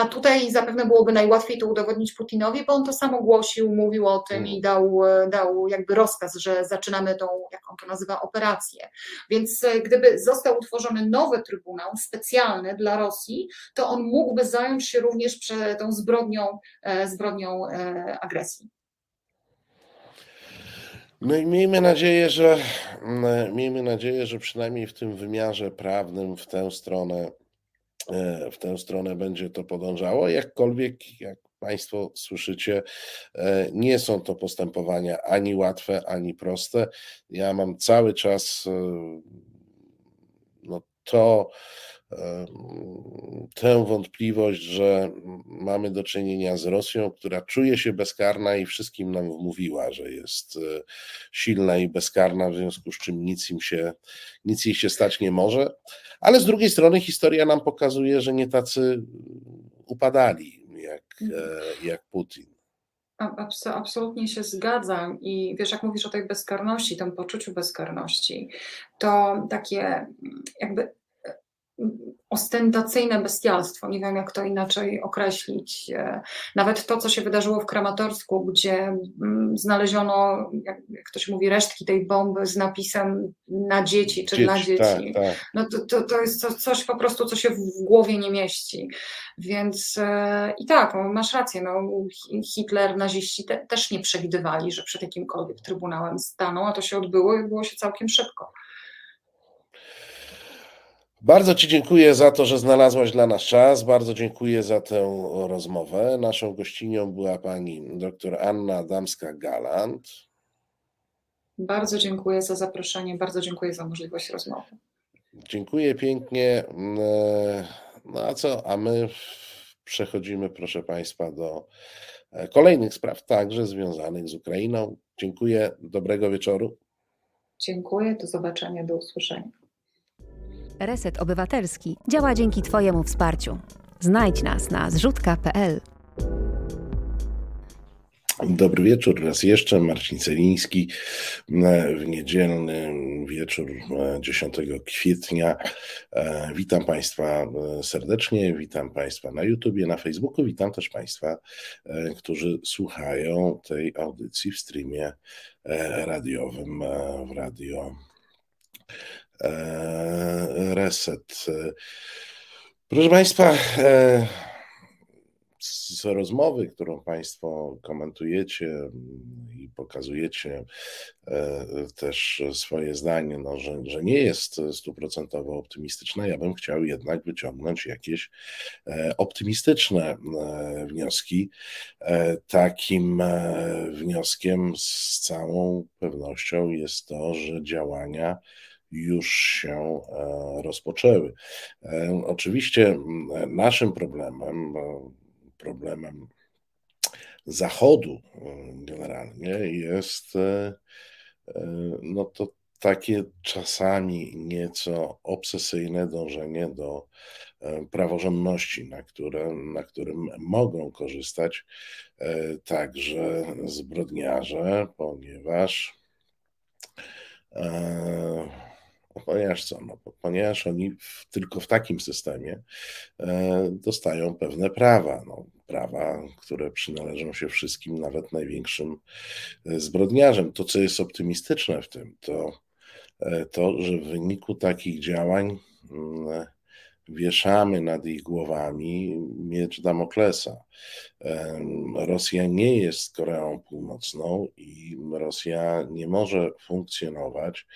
A tutaj zapewne byłoby najłatwiej to udowodnić Putinowi, bo on to samo głosił, mówił o tym i mm. dał, dał jakby rozkaz, że zaczynamy tą, jak on to nazywa, operację. Więc e, gdyby został utworzony nowy trybunał specjalny dla Rosji, to on mógłby zająć się również tą zbrodnią, e, zbrodnią e, agresji. No i miejmy nadzieję, że miejmy nadzieję, że przynajmniej w tym wymiarze prawnym w tę stronę E, w tę stronę będzie to podążało. Jakkolwiek, jak Państwo słyszycie, e, nie są to postępowania ani łatwe, ani proste. Ja mam cały czas e, no, to tę wątpliwość, że mamy do czynienia z Rosją, która czuje się bezkarna i wszystkim nam wmówiła, że jest silna i bezkarna, w związku z czym nic im się, nic jej się stać nie może. Ale z drugiej strony historia nam pokazuje, że nie tacy upadali jak, mhm. e, jak Putin. Absolutnie się zgadzam i wiesz, jak mówisz o tej bezkarności, tym poczuciu bezkarności, to takie jakby ostentacyjne bestialstwo, nie wiem jak to inaczej określić. E, nawet to, co się wydarzyło w Kramatorsku, gdzie mm, znaleziono, jak, jak to się mówi, resztki tej bomby z napisem na dzieci czy Dzieci, dla dzieci. Tak, tak. No to, to, to jest coś po prostu, co się w głowie nie mieści. Więc e, i tak, no, masz rację, no, Hitler, naziści te, też nie przewidywali, że przed jakimkolwiek trybunałem staną, a to się odbyło i było się całkiem szybko. Bardzo Ci dziękuję za to, że znalazłaś dla nas czas. Bardzo dziękuję za tę rozmowę. Naszą gościnią była pani dr Anna Damska-Galant. Bardzo dziękuję za zaproszenie, bardzo dziękuję za możliwość rozmowy. Dziękuję pięknie. No a co? A my przechodzimy, proszę Państwa, do kolejnych spraw, także związanych z Ukrainą. Dziękuję, dobrego wieczoru. Dziękuję, do zobaczenia, do usłyszenia. Reset Obywatelski działa dzięki Twojemu wsparciu. Znajdź nas na zrzutka.pl. Dobry wieczór raz jeszcze. Marcin Celiński w niedzielny wieczór 10 kwietnia. E, witam Państwa e, serdecznie, witam Państwa na YouTubie, na Facebooku, witam też Państwa, e, którzy słuchają tej audycji w streamie radiowym w radio E, reset. Proszę Państwa, e, z rozmowy, którą Państwo komentujecie i pokazujecie e, też swoje zdanie, no, że, że nie jest stuprocentowo optymistyczna, ja bym chciał jednak wyciągnąć jakieś optymistyczne wnioski. Takim wnioskiem z całą pewnością jest to, że działania już się e, rozpoczęły. E, oczywiście naszym problemem, problemem Zachodu e, generalnie jest no to takie czasami nieco obsesyjne dążenie do praworządności, na, które, na którym mogą korzystać także zbrodniarze, ponieważ Ponieważ co? No, ponieważ oni w, tylko w takim systemie e, dostają pewne prawa. No, prawa, które przynależą się wszystkim, nawet największym e, zbrodniarzom. To, co jest optymistyczne w tym, to e, to, że w wyniku takich działań mm, wieszamy nad ich głowami miecz Damoklesa. Rosja nie jest Koreą Północną i Rosja nie może funkcjonować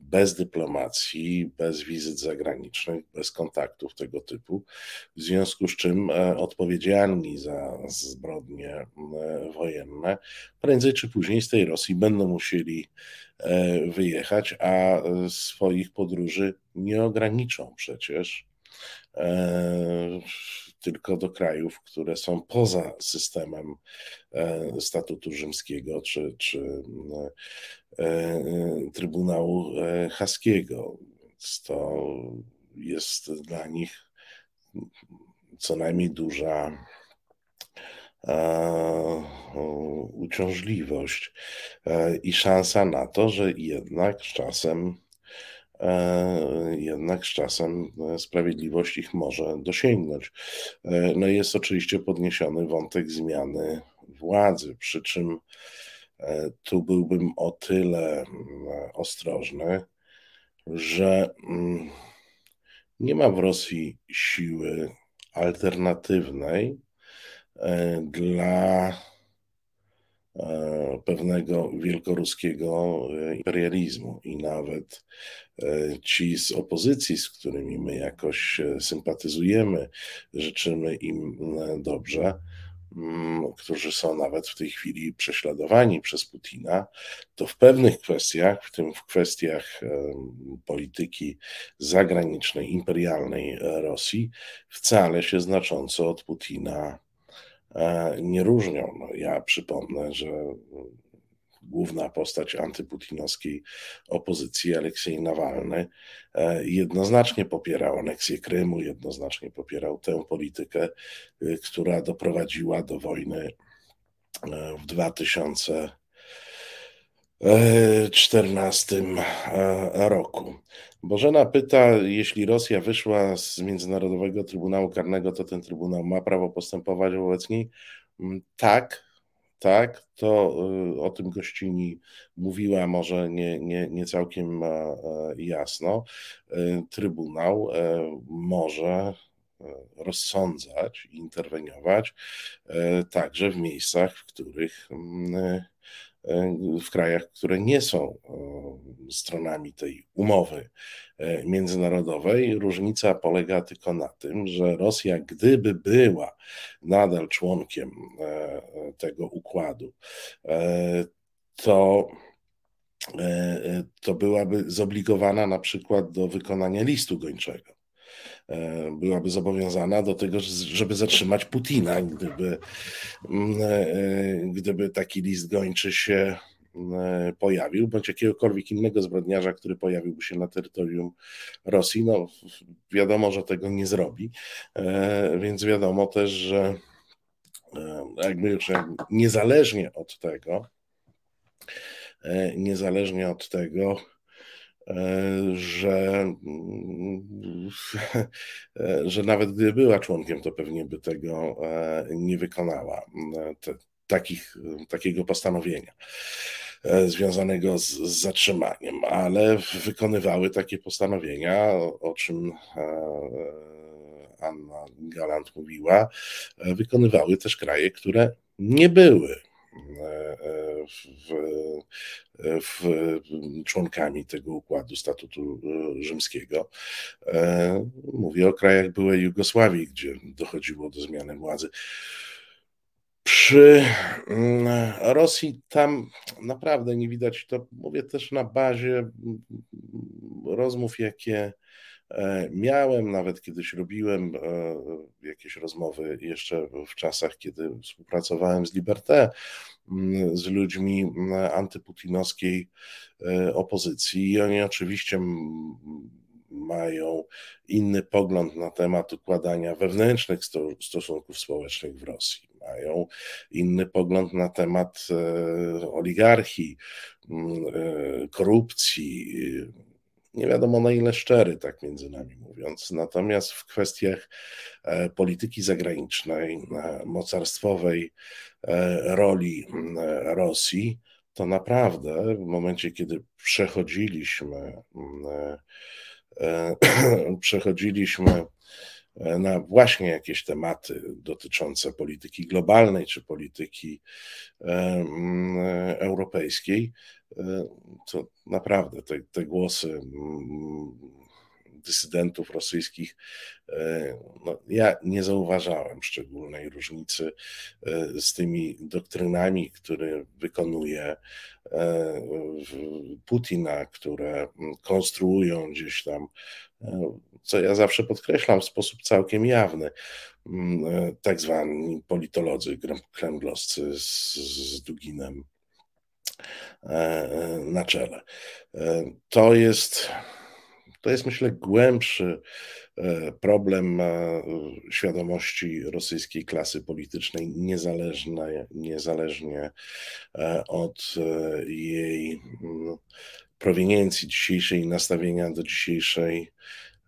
bez dyplomacji, bez wizyt zagranicznych, bez kontaktów tego typu. W związku z czym e, odpowiedzialni za zbrodnie e, wojenne prędzej czy później z tej Rosji będą musieli e, wyjechać, a swoich podróży nie ograniczą przecież tylko do krajów, które są poza systemem e, statutu rzymskiego czy, czy e, Trybunału Haskiego. Więc to jest dla nich co najmniej duża uciążliwość i szansa na to, że jednak z czasem E, jednak z czasem e, sprawiedliwość ich może dosięgnąć. E, no i jest oczywiście podniesiony wątek zmiany władzy, przy czym tu byłbym o tyle mm, ostrożny, że mm, nie ma w Rosji siły alternatywnej dla pewnego wielkoruskiego imperializmu. I nawet E, ci z opozycji, z którymi my jakoś e, sympatyzujemy, życzymy im e, dobrze, mm, którzy są nawet w tej chwili prześladowani przez Putina, to w pewnych kwestiach, w tym w kwestiach polityki zagranicznej, imperialnej Rosji, wcale się znacząco od Putina nie różnią. No, ja przypomnę, że główna postać antyputinowskiej opozycji, Aleksiej Nawalny, e, jednoznacznie popierał aneksję Krymu, jednoznacznie popierał tę politykę, e, która doprowadziła do wojny e, w 2014 roku. Bożena pyta, jeśli Rosja wyszła z Międzynarodowego Trybunału Karnego, to ten Trybunał ma prawo postępować wobec niej? Mm, tak, tak, to y, o tym gościni mówiła może nie, nie, nie całkiem e, e, jasno. Trybunał e, może rozsądzać, interweniować także w miejscach, w których mm, w krajach, które nie są stronami tej umowy e, międzynarodowej. Różnica polega tylko na tym, że Rosja, gdyby była nadal członkiem e, tego układu, e, to to byłaby zobligowana na przykład do wykonania listu gończego. Byłaby zobowiązana do tego, żeby zatrzymać Putina, gdyby, gdyby taki list gończy się E, pojawił, bądź jakiegokolwiek innego zbrodniarza, który pojawiłby się na terytorium Rosji, no wiadomo, że tego nie zrobi, e, więc wiadomo też, że e, jakby już niezależnie od tego, niezależnie od tego, że, [laughs] że nawet gdyby była członkiem, to pewnie by tego nie wykonała, te, takich, takiego postanowienia. E, związanego z, z zatrzymaniem, ale wykonywały takie postanowienia, o czym e, Anna Galant mówiła, e, wykonywały też kraje, które nie były w, w, członkami tego układu statutu rzymskiego. Mówię o krajach byłej Jugosławii, gdzie dochodziło do zmiany władzy. Przy mm, Rosji tam naprawdę nie widać, to mówię też na bazie mm, rozmów, jakie e, miałem, nawet kiedyś robiłem e, jakieś rozmowy jeszcze w czasach, kiedy współpracowałem z Liberté, mm, z ludźmi antyputinowskiej e, opozycji. I oni oczywiście mają inny pogląd na temat układania wewnętrznych stosunków społecznych w Rosji. Mają inny pogląd na temat e, oligarchii, mm, e, korupcji, nie wiadomo na ile szczery, tak między nami mówiąc. Natomiast w kwestiach e, polityki zagranicznej, e, mocarstwowej roli Rosji, to naprawdę w momencie, kiedy przechodziliśmy, [clears throat] przechodziliśmy na właśnie jakieś tematy dotyczące polityki globalnej czy polityki europejskiej, to naprawdę te, te głosy dysydentów rosyjskich, no, ja nie zauważałem szczególnej różnicy z tymi doktrynami, które wykonuje Putina, które konstruują gdzieś tam co ja zawsze podkreślam w sposób całkiem jawny, mm, e, tak zwani politolodzy kremlowscy z, z Duginem e, e, na czele. To jest, to jest myślę głębszy problem świadomości rosyjskiej klasy politycznej, niezależnie, niezależnie od jej mm, prowiniencji dzisiejszej, nastawienia do dzisiejszej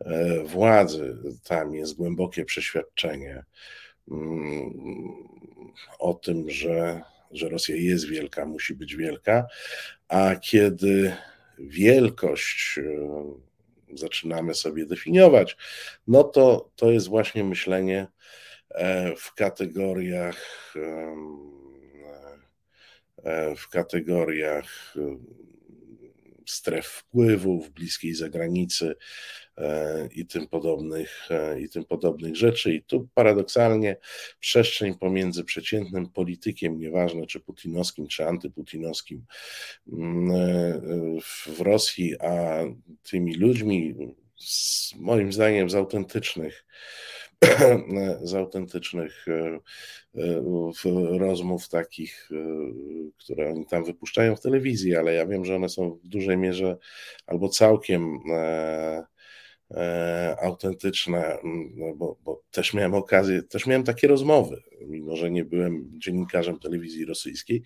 e, władzy. Tam jest głębokie przeświadczenie mm, o tym, że, że Rosja jest wielka, musi być wielka, a kiedy wielkość e, zaczynamy sobie definiować, no to to jest właśnie myślenie e, w kategoriach w kategoriach stref wpływów, bliskiej zagranicy e, i tym podobnych, e, i tym podobnych rzeczy. I tu paradoksalnie przestrzeń pomiędzy przeciętnym politykiem, nieważne czy putinowskim, czy antyputinowskim mm, e, w Rosji, a tymi ludźmi, moim zdaniem, z autentycznych z autentycznych e, e, rozmów takich, e, które oni tam wypuszczają w telewizji, ale ja wiem, że one są w dużej mierze albo całkiem autentyczne, no bo, bo, też miałem okazję, też miałem takie rozmowy, mimo że nie byłem dziennikarzem telewizji rosyjskiej.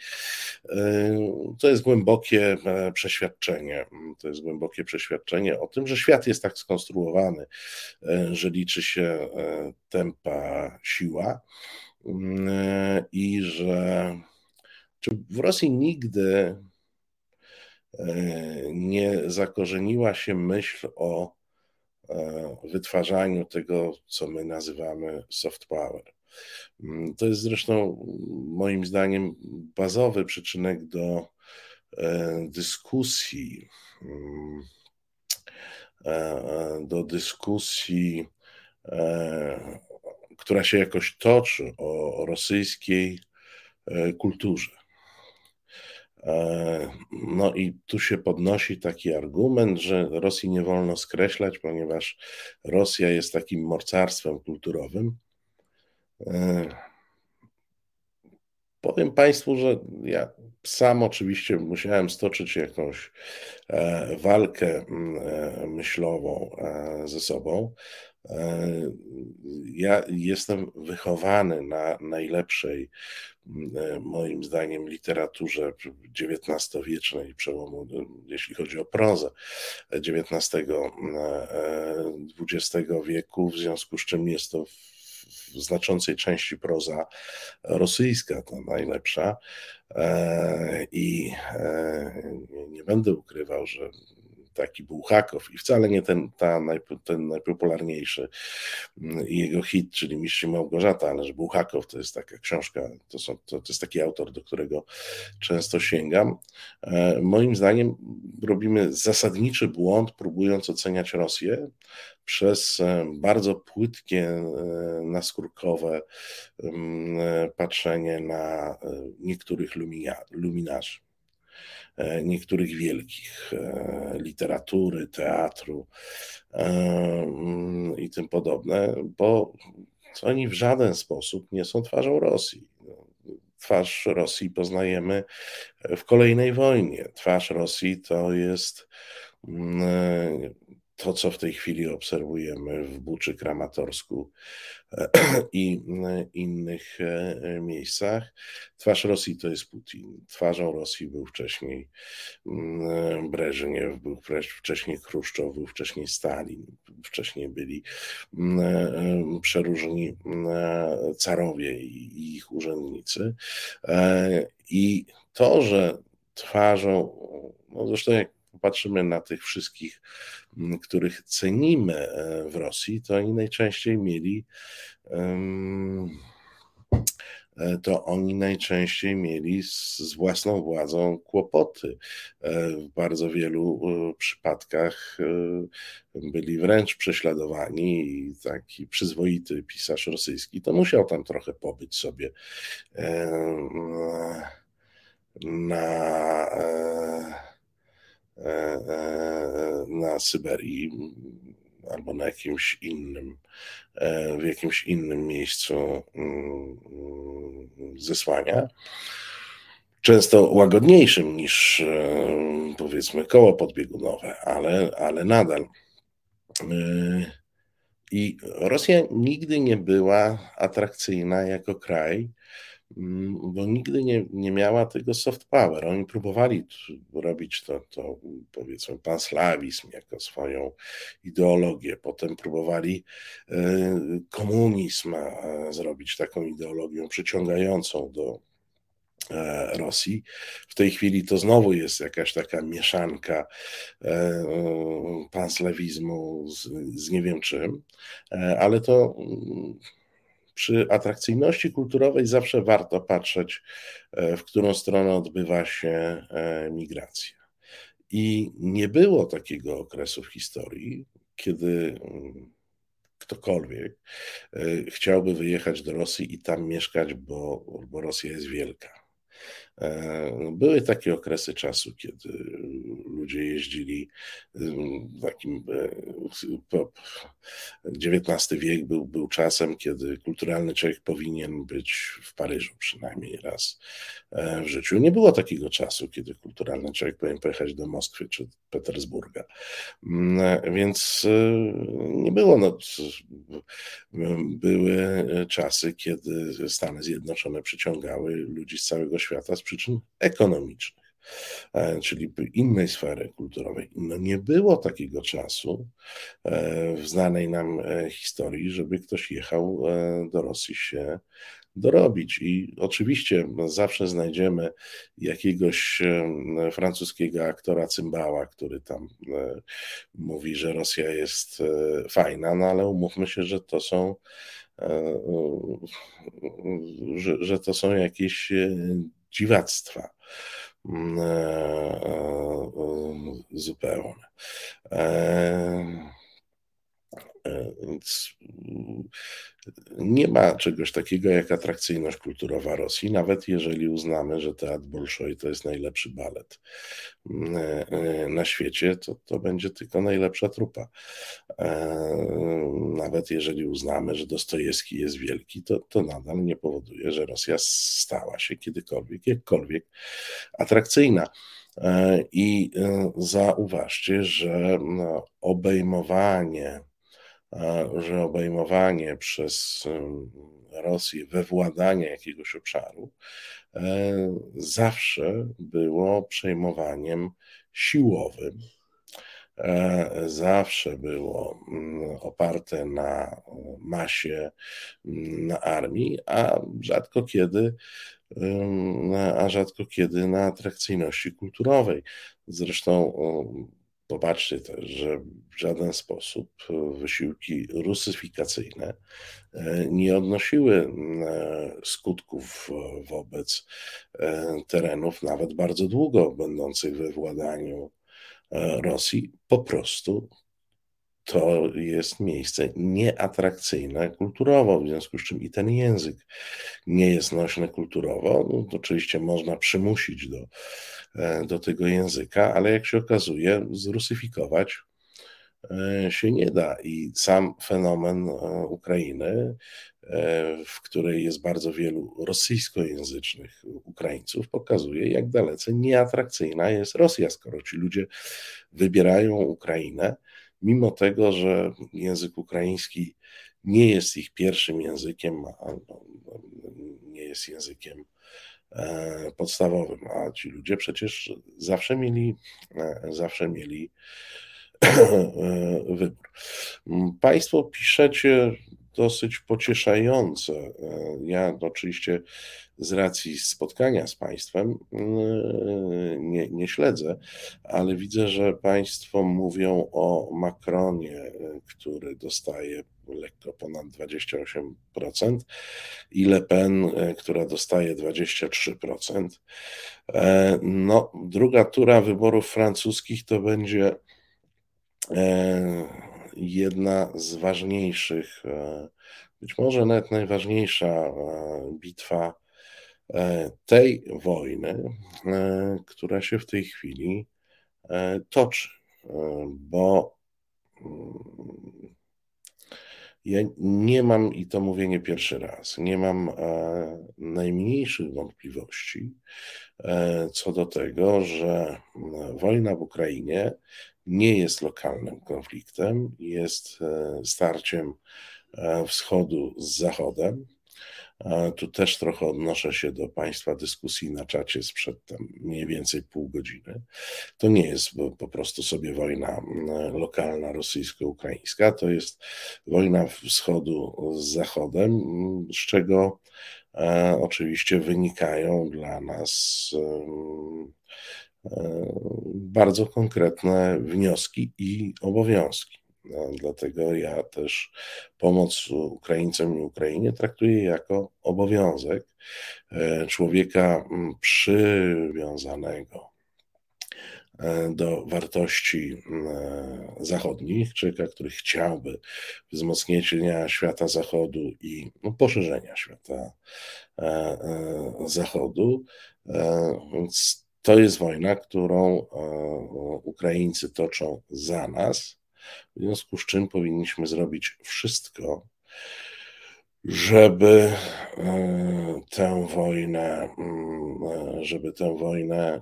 E, to jest głębokie e, przeświadczenie, to jest głębokie przeświadczenie o tym, że świat jest tak skonstruowany, że liczy się tempa siła i że w Rosji nigdy nie zakorzeniła się myśl o E, wytwarzaniu tego, co my nazywamy soft power. Mm, to jest zresztą moim zdaniem bazowy przyczynek do e, dyskusji, mm, e, do dyskusji, która się jakoś toczy o rosyjskiej kulturze. E, no i tu się podnosi taki argument, że Rosji nie wolno skreślać, ponieważ Rosja jest takim morcarstwem kulturowym. E, powiem Państwu, że ja sam oczywiście musiałem stoczyć jakąś e, walkę myślową ze sobą. Ja jestem wychowany na najlepszej E, moim zdaniem literaturze XIX-wiecznej, przełomu, jeśli chodzi o prozę XIX, XX e, wieku, w związku z czym jest to w znaczącej części proza rosyjska, ta najlepsza. E, I nie będę ukrywał, że taki Bułhakow i wcale nie ten, ta, ten najpopularniejszy mm, jego hit, czyli Mistrz Małgorzata, ale że Bułhakow to jest taka książka, to, są, to, to jest taki autor, do którego często sięgam. E, moim zdaniem robimy zasadniczy błąd, próbując oceniać Rosję przez e, bardzo płytkie, e, naskórkowe mm, patrzenie na niektórych luminarzy. E, niektórych wielkich e, literatury, teatru e, mm, i tym podobne, bo oni w żaden sposób nie są twarzą Rosji. Twarz Rosji poznajemy w kolejnej wojnie. Twarz Rosji to jest mm, to, co w tej chwili obserwujemy w Buczy, Kramatorsku [clears throat] i innych miejscach. Twarz Rosji to jest Putin. Twarzą Rosji był wcześniej Breżniew, był wcześniej Chruszczow, był wcześniej Stalin, wcześniej byli przeróżni carowie i ich urzędnicy. I to, że twarzą, no zresztą jak popatrzymy na tych wszystkich, których cenimy e, w Rosji, to oni najczęściej mieli e, to oni najczęściej mieli z, własną władzą kłopoty. E, w bardzo wielu przypadkach byli wręcz prześladowani i taki przyzwoity pisarz rosyjski to musiał tam trochę pobyć sobie na na Syberii albo na jakimś innym, e, w jakimś innym miejscu mm, zesłania. Często łagodniejszym niż powiedzmy koło podbiegunowe, ale, ale nadal. I Rosja nigdy nie była atrakcyjna jako kraj, Mm, bo nigdy nie, nie miała tego soft power. Oni próbowali robić to, to powiedzmy panslawizm jako swoją ideologię, potem próbowali e, komunizm zrobić taką ideologią przyciągającą do e, Rosji. W tej chwili to znowu jest jakaś taka mieszanka e, panslawizmu z, z nie wiem czym, ale to mm, przy atrakcyjności kulturowej zawsze warto patrzeć, e, w którą stronę odbywa się e, migracja. I nie było takiego okresu w historii, kiedy mm, ktokolwiek e, chciałby wyjechać do Rosji i tam mieszkać, bo, bo Rosja jest wielka. E, były takie okresy czasu, kiedy ludzie jeździli takim. XIX e, wiek był, był czasem, kiedy kulturalny człowiek powinien być w Paryżu przynajmniej raz e, w życiu. Nie było takiego czasu, kiedy kulturalny człowiek powinien pojechać do Moskwy czy Petersburga. Mm, więc nie było. No, były czasy, kiedy Stany Zjednoczone przyciągały ludzi z całego świata z przyczyn ekonomicznych, e, czyli innej sfery kulturowej. No nie było takiego czasu e, w znanej nam e, historii, żeby ktoś jechał do Rosji się dorobić. I oczywiście zawsze znajdziemy jakiegoś francuskiego aktora cymbała, który tam mówi, że Rosja jest fajna, no ale umówmy się, że to są że, że to są jakieś dziwactwa mm, e, e, zupełne. E, więc nie ma czegoś takiego jak atrakcyjność kulturowa Rosji, nawet jeżeli uznamy, że Teatr Bolszoi to jest najlepszy balet na świecie, to, to będzie tylko najlepsza trupa. Nawet jeżeli uznamy, że Dostojewski jest wielki, to, to nadal nie powoduje, że Rosja stała się kiedykolwiek, jakkolwiek atrakcyjna. I zauważcie, że no, obejmowanie że obejmowanie przez Rosję wewładania jakiegoś obszaru e, zawsze było przejmowaniem siłowym. E, zawsze było mm, oparte na masie, mm, na armii, a rzadko kiedy, a rzadko kiedy na atrakcyjności kulturowej. Zresztą Popatrzcie też, że w żaden sposób wysiłki rusyfikacyjne e, nie odnosiły e, skutków wobec e, terenów, nawet bardzo długo będących we władaniu Rosji. Po prostu to jest miejsce nieatrakcyjne kulturowo, w związku z czym i ten język nie jest nośny kulturowo. No, oczywiście można przymusić do, e, do tego języka, ale jak się okazuje, zrusyfikować e, się nie da. I sam fenomen e, Ukrainy, w której jest bardzo wielu rosyjskojęzycznych Ukraińców, pokazuje, jak dalece nieatrakcyjna jest Rosja, skoro ci ludzie wybierają Ukrainę mimo tego, że język ukraiński nie jest ich pierwszym językiem, nie jest językiem e, podstawowym, a ci ludzie przecież zawsze mieli, e, zawsze mieli [clears throat] wybór. Państwo piszecie dosyć pocieszające. Ja oczywiście z racji spotkania z Państwem nie, nie śledzę, ale widzę, że Państwo mówią o Macronie, który dostaje lekko ponad 28% i Le Pen, która dostaje 23%. No, druga tura wyborów francuskich to będzie jedna z ważniejszych, e, być może nawet najważniejsza e, bitwa e, tej wojny, która się w tej chwili toczy, bo mm, ja nie mam, i to mówię nie pierwszy raz, nie mam najmniejszych wątpliwości co do tego, że wojna w Ukrainie nie jest lokalnym konfliktem, jest e, starciem e, wschodu z zachodem. Tu też trochę odnoszę się do Państwa dyskusji na czacie sprzed tam mniej więcej pół godziny. To nie jest po prostu sobie wojna lokalna rosyjsko-ukraińska, to jest wojna wschodu z zachodem, z czego e, oczywiście wynikają dla nas bardzo konkretne wnioski i obowiązki. No, dlatego ja też pomoc Ukraińcom i Ukrainie traktuję jako obowiązek e, człowieka przywiązanego e, do wartości e, zachodnich, człowieka, który chciałby wzmocnienia świata zachodu i no, poszerzenia świata zachodu. Więc to jest wojna, którą e, Ukraińcy toczą za nas, w związku z czym powinniśmy zrobić wszystko, żeby e, tę wojnę, mm, e, żeby tę wojnę,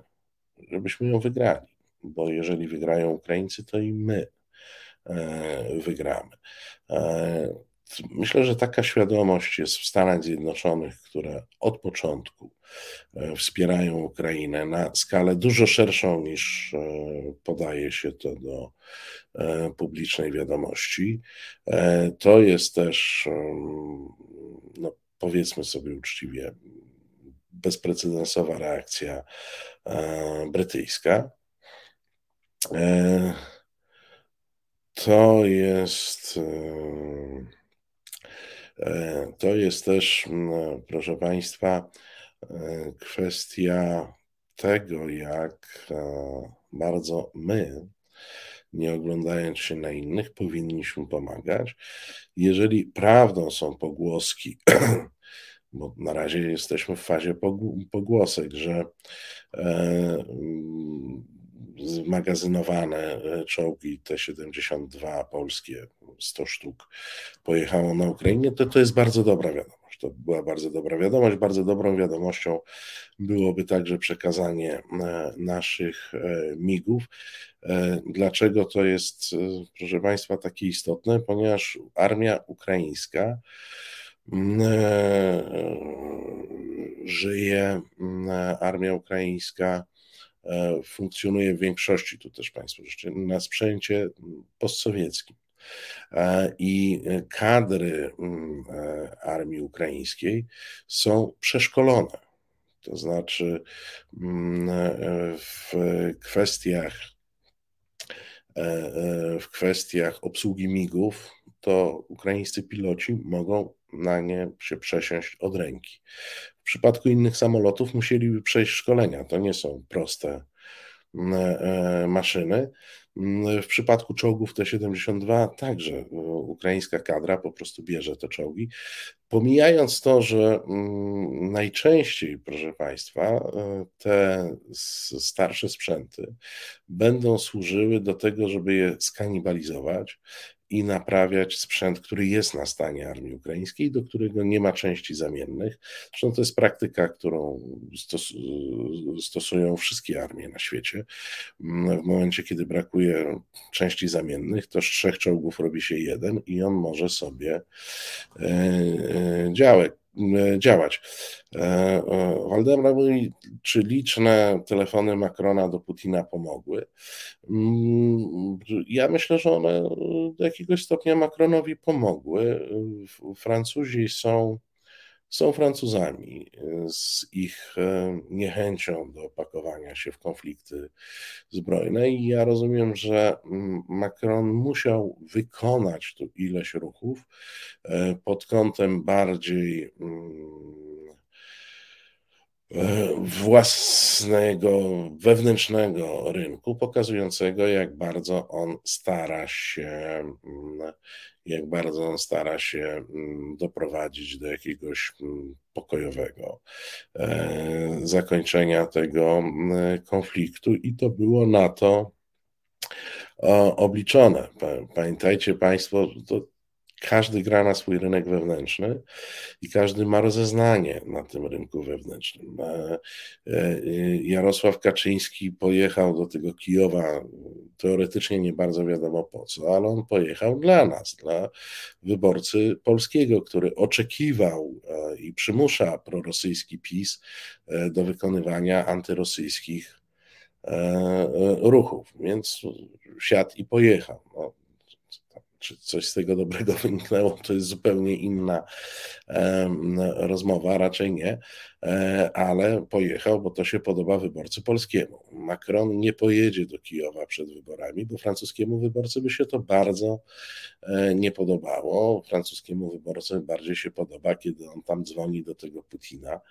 żebyśmy ją wygrali. Bo jeżeli wygrają Ukraińcy, to i my wygramy. Myślę, że taka świadomość jest w Stanach Zjednoczonych, które od początku e, wspierają Ukrainę na skalę dużo szerszą niż e, podaje się to do e, publicznej wiadomości. To jest też, no powiedzmy sobie uczciwie, bezprecedensowa reakcja brytyjska. To jest to jest też, proszę Państwa, e, kwestia tego, jak e, bardzo my, nie oglądając się na innych, powinniśmy pomagać. Jeżeli prawdą są pogłoski, [clears throat] bo na razie jesteśmy w fazie pogłosek, że zmagazynowane czołgi T-72 polskie 100 sztuk pojechało na Ukrainie, to to jest bardzo dobra wiadomość. To była bardzo dobra wiadomość. Bardzo dobrą wiadomością byłoby także przekazanie e, naszych e, migów. E, dlaczego to jest, proszę Państwa, takie istotne? Ponieważ armia ukraińska żyje, armia ukraińska funkcjonuje w większości, tu też Państwo na sprzęcie postsowieckim. E, I kadry mm, e, armii ukraińskiej są przeszkolone. To znaczy mm, e, w kwestiach w kwestiach obsługi migów, to ukraińscy piloci mogą na nie się przesiąść od ręki. Przypadku innych samolotów musieliby przejść szkolenia. To nie są proste maszyny. Mm, w przypadku czołgów T-72 także e, ukraińska kadra po prostu bierze te czołgi. Pomijając to, że mm, najczęściej, proszę Państwa, e, te starsze sprzęty będą służyły do tego, żeby je skanibalizować i naprawiać sprzęt, który jest na stanie armii ukraińskiej, do którego nie ma części zamiennych. Zresztą to jest praktyka, którą stos stosują wszystkie armie na świecie. W momencie, kiedy brakuje części zamiennych, to z trzech czołgów robi się jeden i on może sobie e, e, działać działać. Waldemar mówi, czy liczne telefony Macrona do Putina pomogły. Mm, ja myślę, że one do jakiegoś stopnia Macronowi pomogły. Francuzi są są Francuzami z ich e, niechęcią do pakowania się w konflikty zbrojne i ja rozumiem, że mm, Macron musiał wykonać tu ileś ruchów e, pod kątem bardziej mm, własnego, wewnętrznego rynku, pokazującego, jak bardzo on stara się, mm, jak bardzo on stara się mm, doprowadzić do jakiegoś mm, pokojowego e, zakończenia tego konfliktu, i to było na to obliczone. Pamiętajcie Państwo, to każdy gra na swój rynek wewnętrzny i każdy ma rozeznanie na tym rynku wewnętrznym. E, e, Jarosław Kaczyński pojechał do tego Kijowa, teoretycznie nie bardzo wiadomo po co, ale on pojechał dla nas, dla wyborcy polskiego, który oczekiwał e, i przymusza prorosyjski PiS do wykonywania antyrosyjskich ruchów. Więc siadł i pojechał. No, czy coś z tego dobrego [laughs] wyniknęło, to jest zupełnie inna rozmowa, raczej nie, e, ale pojechał, bo to się podoba wyborcy polskiemu. Macron nie pojedzie do Kijowa przed wyborami, bo francuskiemu wyborcy by się to bardzo e, nie podobało. Francuskiemu wyborcy bardziej się podoba, kiedy on tam dzwoni do tego Putina.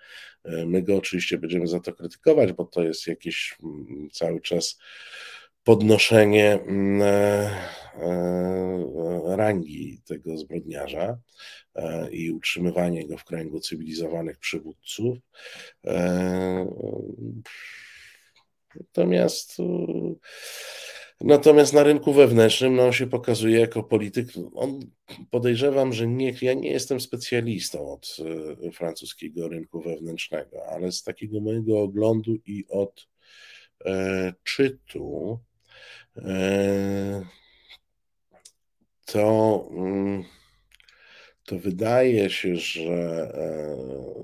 E, my go oczywiście będziemy za to krytykować, bo to jest jakieś mm, cały czas podnoszenie mm, e, e, rangi tego zbrodniarza e, i utrzymywanie go w kręgu cywilizowanych przywódców. Natomiast Natomiast na rynku wewnętrznym no, on się pokazuje jako polityk. On, podejrzewam, że nie, ja nie jestem specjalistą od francuskiego rynku wewnętrznego, ale z takiego mojego oglądu i od czytu to, mm, to wydaje się, że, e,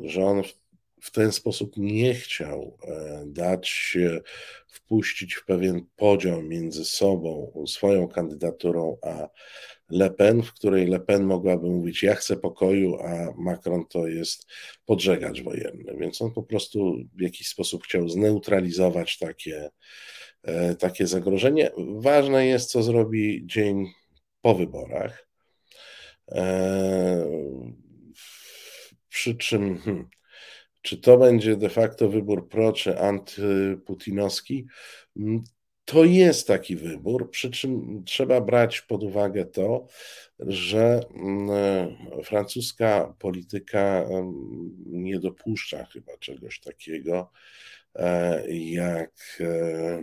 że on w ten sposób nie chciał e, dać się wpuścić w pewien podział między sobą, swoją kandydaturą, a Le Pen, w której Le Pen mogłaby mówić: Ja chcę pokoju, a Macron to jest podżegacz wojenny. Więc on po prostu w jakiś sposób chciał zneutralizować takie, E, takie zagrożenie. Ważne jest, co zrobi dzień po wyborach. E, przy czym, hmm, czy to będzie de facto wybór pro czy antyputinowski? Hmm, to jest taki wybór, przy czym trzeba brać pod uwagę to, że hmm, francuska polityka nie dopuszcza chyba czegoś takiego e, jak E, e,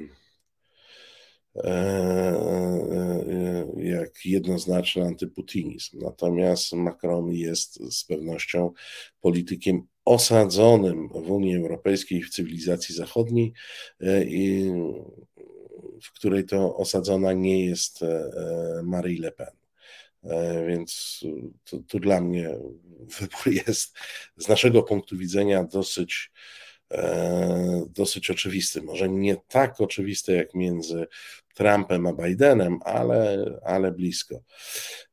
jak jednoznaczny antyputinizm. Natomiast Macron jest z pewnością politykiem osadzonym w Unii Europejskiej, w cywilizacji zachodniej, e, i w której to osadzona nie jest Marie Le Pen. Więc tu dla mnie wybór [laughs] jest z naszego punktu widzenia dosyć E, dosyć oczywisty. Może nie tak oczywisty jak między Trumpem a Bidenem, ale, ale blisko.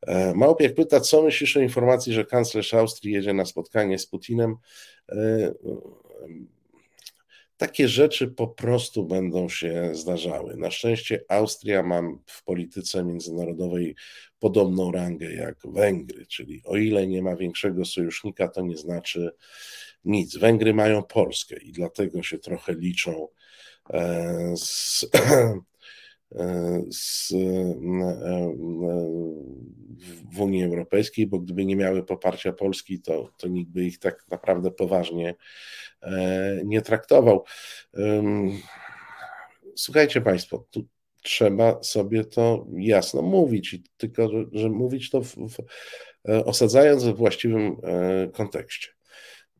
E, Małpiak pyta, co myślisz o informacji, że kanclerz Austrii jedzie na spotkanie z Putinem? E, takie rzeczy po prostu będą się zdarzały. Na szczęście Austria ma w polityce międzynarodowej podobną rangę jak Węgry, czyli o ile nie ma większego sojusznika, to nie znaczy, nic. Węgry mają Polskę i dlatego się trochę liczą e, z, e, z, e, w Unii Europejskiej, bo gdyby nie miały poparcia Polski, to, to nikt by ich tak naprawdę poważnie nie traktował. Słuchajcie Państwo, tu trzeba sobie to jasno mówić, tylko że, że mówić to w, w, osadzając we właściwym kontekście.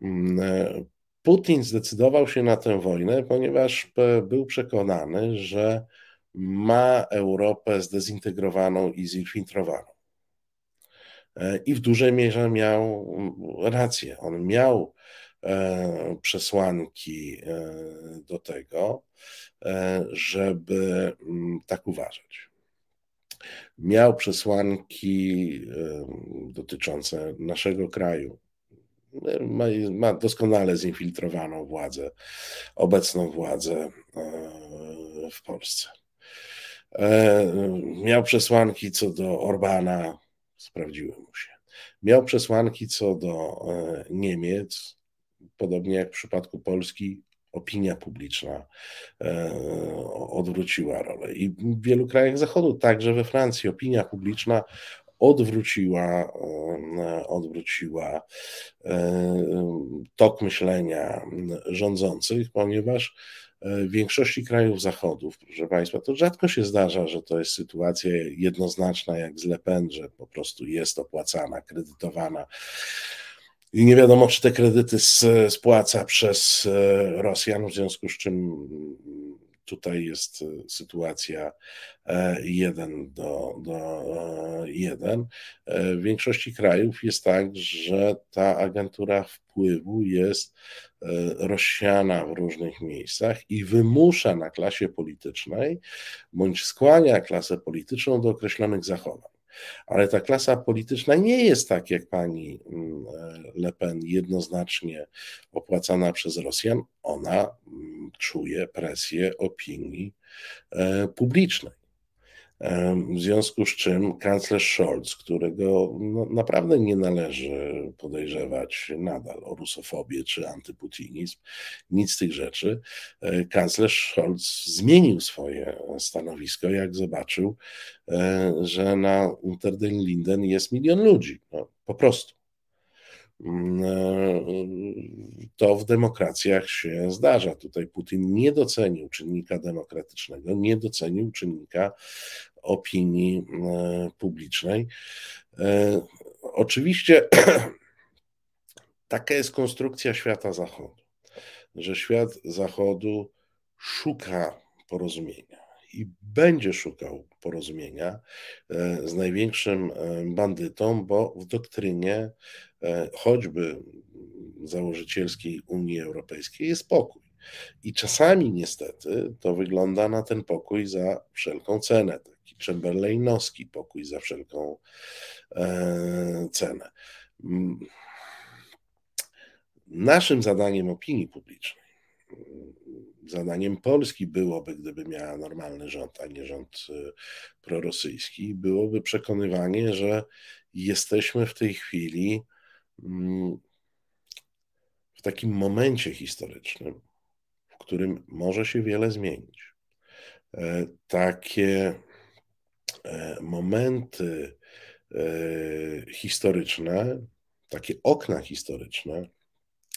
Mm, Putin zdecydował się na tę wojnę, ponieważ był przekonany, że ma Europę zdezintegrowaną i zinfiltrowaną. E, I w dużej mierze miał rację. On miał e, przesłanki e, do tego, żeby tak uważać. Miał przesłanki dotyczące naszego kraju, ma, ma doskonale zinfiltrowaną władzę, obecną władzę e, w Polsce. E, miał przesłanki co do Orbana, sprawdziły mu się. Miał przesłanki co do e, Niemiec, podobnie jak w przypadku Polski, opinia publiczna odwróciła rolę. I w wielu krajach Zachodu, także we Francji, opinia publiczna odwróciła, odwróciła tok myślenia rządzących, ponieważ w większości krajów Zachodu, proszę Państwa, to rzadko się zdarza, że to jest sytuacja jednoznaczna jak z Le Pen, że po prostu jest opłacana, kredytowana. I nie wiadomo, czy te kredyty spłaca przez e, Rosjan, w związku z czym Tutaj jest e, sytuacja e, jeden do, do e, jeden. W większości krajów jest tak, że ta agentura wpływu jest rozsiana w różnych miejscach i wymusza na klasie politycznej bądź skłania klasę polityczną do określonych zachowań. Ale ta klasa polityczna nie jest tak jak pani mm, Le Pen jednoznacznie opłacana przez Rosjan. Ona mm, czuje presję opinii e, publicznej. W związku z czym kanclerz Scholz, którego no, naprawdę nie należy podejrzewać nadal o rusofobię czy antyputinizm, nic z tych rzeczy, e, kanclerz Scholz zmienił swoje stanowisko, jak zobaczył, e, że na Unter den Linden jest milion ludzi. No, po prostu. Mm, e, to w demokracjach się zdarza. Tutaj Putin nie docenił czynnika demokratycznego, nie docenił czynnika opinii e, publicznej. E, oczywiście [clears throat] taka jest konstrukcja świata zachodu, że świat zachodu szuka porozumienia i będzie szukał porozumienia z największym bandytą, bo w doktrynie E, choćby założycielskiej Unii Europejskiej jest pokój. I czasami niestety to wygląda na ten pokój za wszelką cenę, taki Chamberlainowski pokój za wszelką e, cenę. Mm. Naszym zadaniem opinii publicznej, zadaniem Polski byłoby, gdyby miała normalny rząd, a nie rząd e, prorosyjski, byłoby przekonywanie, że jesteśmy w tej chwili w takim momencie historycznym, w którym może się wiele zmienić. E, takie e, momenty historyczne, takie okna historyczne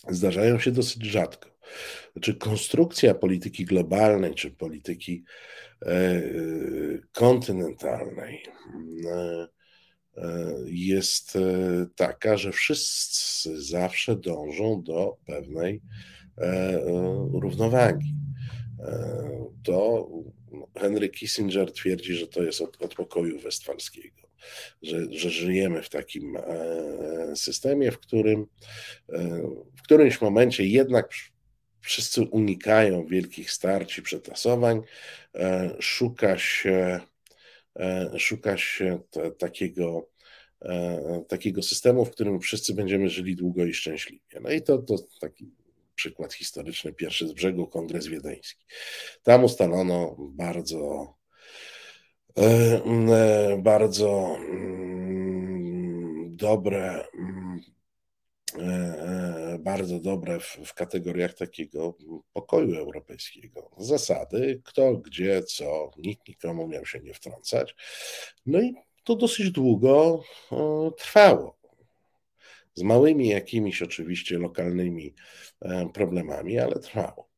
zdarzają się dosyć rzadko. Znaczy, konstrukcja polityki globalnej czy polityki kontynentalnej E, jest e, taka, że wszyscy zawsze dążą do pewnej e, równowagi. To Henry Kissinger twierdzi, że to jest od, od pokoju westfalskiego, że, że żyjemy w takim systemie, w którym w którymś momencie jednak wszyscy unikają wielkich starć i przetasowań, szuka się E, szuka się takiego, e, takiego systemu, w którym wszyscy będziemy żyli długo i szczęśliwie. No i to, to taki przykład historyczny, pierwszy z brzegu, Kongres Wiedeński. Tam ustalono bardzo, e, bardzo mm, dobre mm, E, e, bardzo dobre w, w, kategoriach takiego pokoju europejskiego. Zasady, kto, gdzie, co, nikt nikomu miał się nie wtrącać. No i to dosyć długo trwało. z małymi jakimiś oczywiście lokalnymi problemami, ale trwało.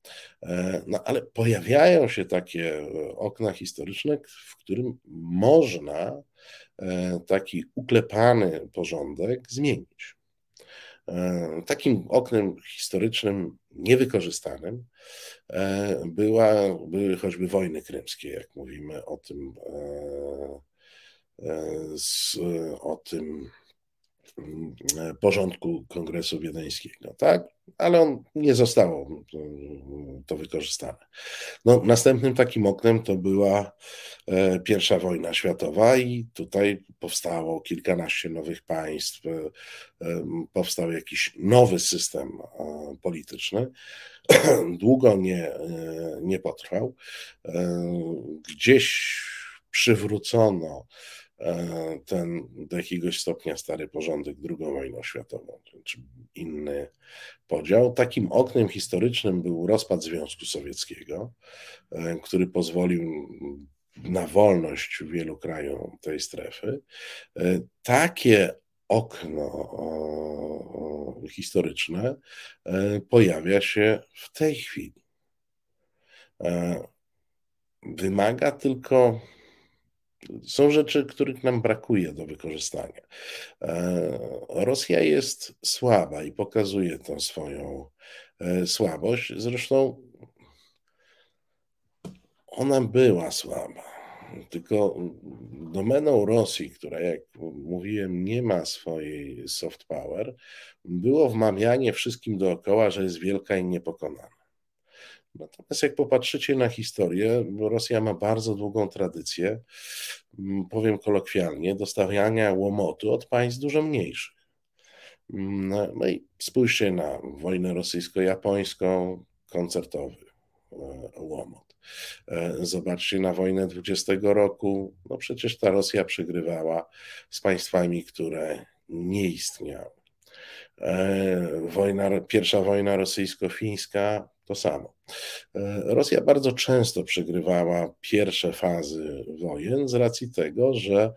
No ale pojawiają się takie okna historyczne, w którym można taki uklepany porządek zmienić. Takim oknem historycznym niewykorzystanym e, była, były choćby wojny krymskie, jak mówimy o tym, e, e, o tym porządku Kongresu Wiedeńskiego, tak? Ale on nie zostało to wykorzystane. No, następnym takim oknem to była pierwsza wojna światowa i tutaj powstało kilkanaście nowych państw, powstał jakiś nowy system polityczny, [clears throat] długo nie, e, nie potrwał. E, gdzieś przywrócono e, ten do jakiegoś stopnia stary porządek II wojną światową, czy inny podział. Takim oknem historycznym był rozpad Związku Sowieckiego, który pozwolił na wolność wielu krajom tej strefy. Takie okno historyczne e, pojawia się w tej chwili. E, wymaga tylko. Są rzeczy, których nam brakuje do wykorzystania. E, Rosja jest słaba i pokazuje tę swoją słabość. Zresztą ona była słaba. Tylko domeną Rosji, która, jak mówiłem, nie ma swojej soft power, było wmawianie wszystkim dookoła, że jest wielka i niepokonana. Natomiast jak popatrzycie na historię, Rosja ma bardzo długą tradycję, powiem kolokwialnie, dostawiania łomotu od państw dużo mniejszych. No i spójrzcie na wojnę rosyjsko-japońską, koncertowy e, łomot. E, zobaczcie na wojnę 20 roku. No przecież ta Rosja przegrywała z państwami, które nie istniały. E, wojna, pierwsza wojna rosyjsko-fińska to samo. E, Rosja bardzo często przegrywała pierwsze fazy wojen z racji tego, że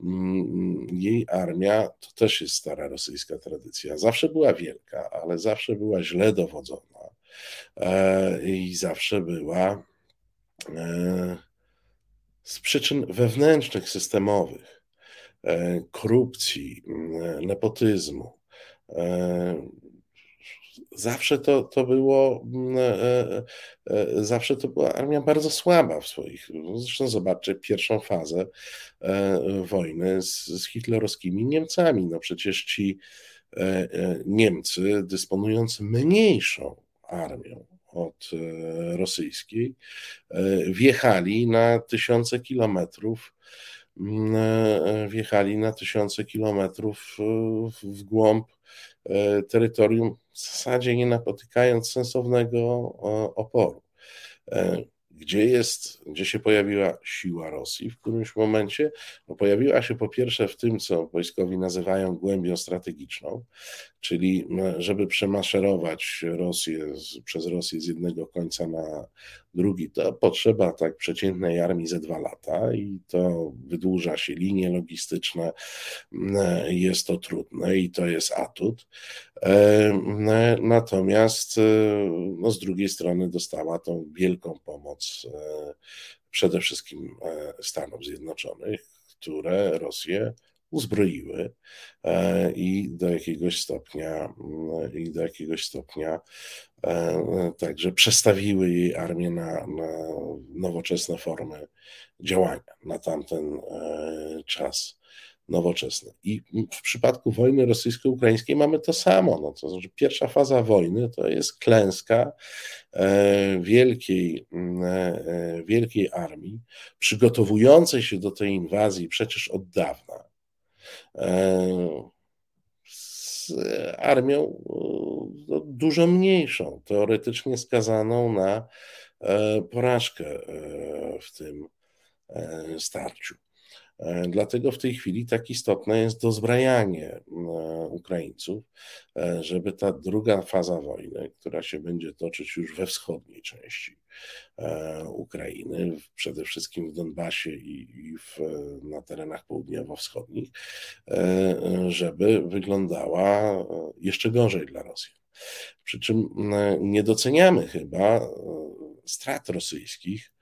mm, jej armia, to też jest stara rosyjska tradycja, zawsze była wielka, ale zawsze była źle dowodzona i zawsze była E, z przyczyn wewnętrznych, systemowych, e, korupcji, e, nepotyzmu. Zawsze to, to było, zawsze to była armia bardzo słaba w swoich. Zresztą zobaczcie pierwszą fazę wojny z, z hitlerowskimi Niemcami. No przecież ci Niemcy dysponujący mniejszą armią od e, rosyjskiej, e, wjechali na tysiące kilometrów mm, e, wjechali na tysiące kilometrów w głąb terytorium, w zasadzie nie napotykając sensownego oporu gdzie jest, gdzie się pojawiła siła Rosji w którymś momencie? No pojawiła się po pierwsze w tym, co wojskowi nazywają głębią strategiczną, czyli żeby przemaszerować Rosję przez Rosję z jednego końca na drugi, to potrzeba tak przeciętnej armii ze dwa lata i to wydłuża się linie logistyczne, jest to trudne i to jest atut. E, natomiast e, no, z drugiej strony dostała tą wielką pomoc e, przede wszystkim Stanów Zjednoczonych, które Rosję uzbroiły i do jakiegoś stopnia i do jakiegoś stopnia także przestawiły jej armię na, na nowoczesne formy działania na tamten czas nowoczesne. I w przypadku wojny rosyjsko-ukraińskiej mamy to samo. No, to znaczy pierwsza faza wojny to jest klęska e, wielkiej, mm, e, wielkiej armii, przygotowującej się do tej inwazji przecież od dawna. E, z armią no, dużo mniejszą, teoretycznie skazaną na porażkę w tym starciu. Dlatego w tej chwili tak istotne jest dozbrajanie Ukraińców, żeby ta druga faza wojny, która się będzie toczyć już we wschodniej części Ukrainy, przede wszystkim w Donbasie i, w, na terenach południowo-wschodnich, żeby wyglądała jeszcze gorzej dla Rosji. Przy czym nie doceniamy chyba strat rosyjskich,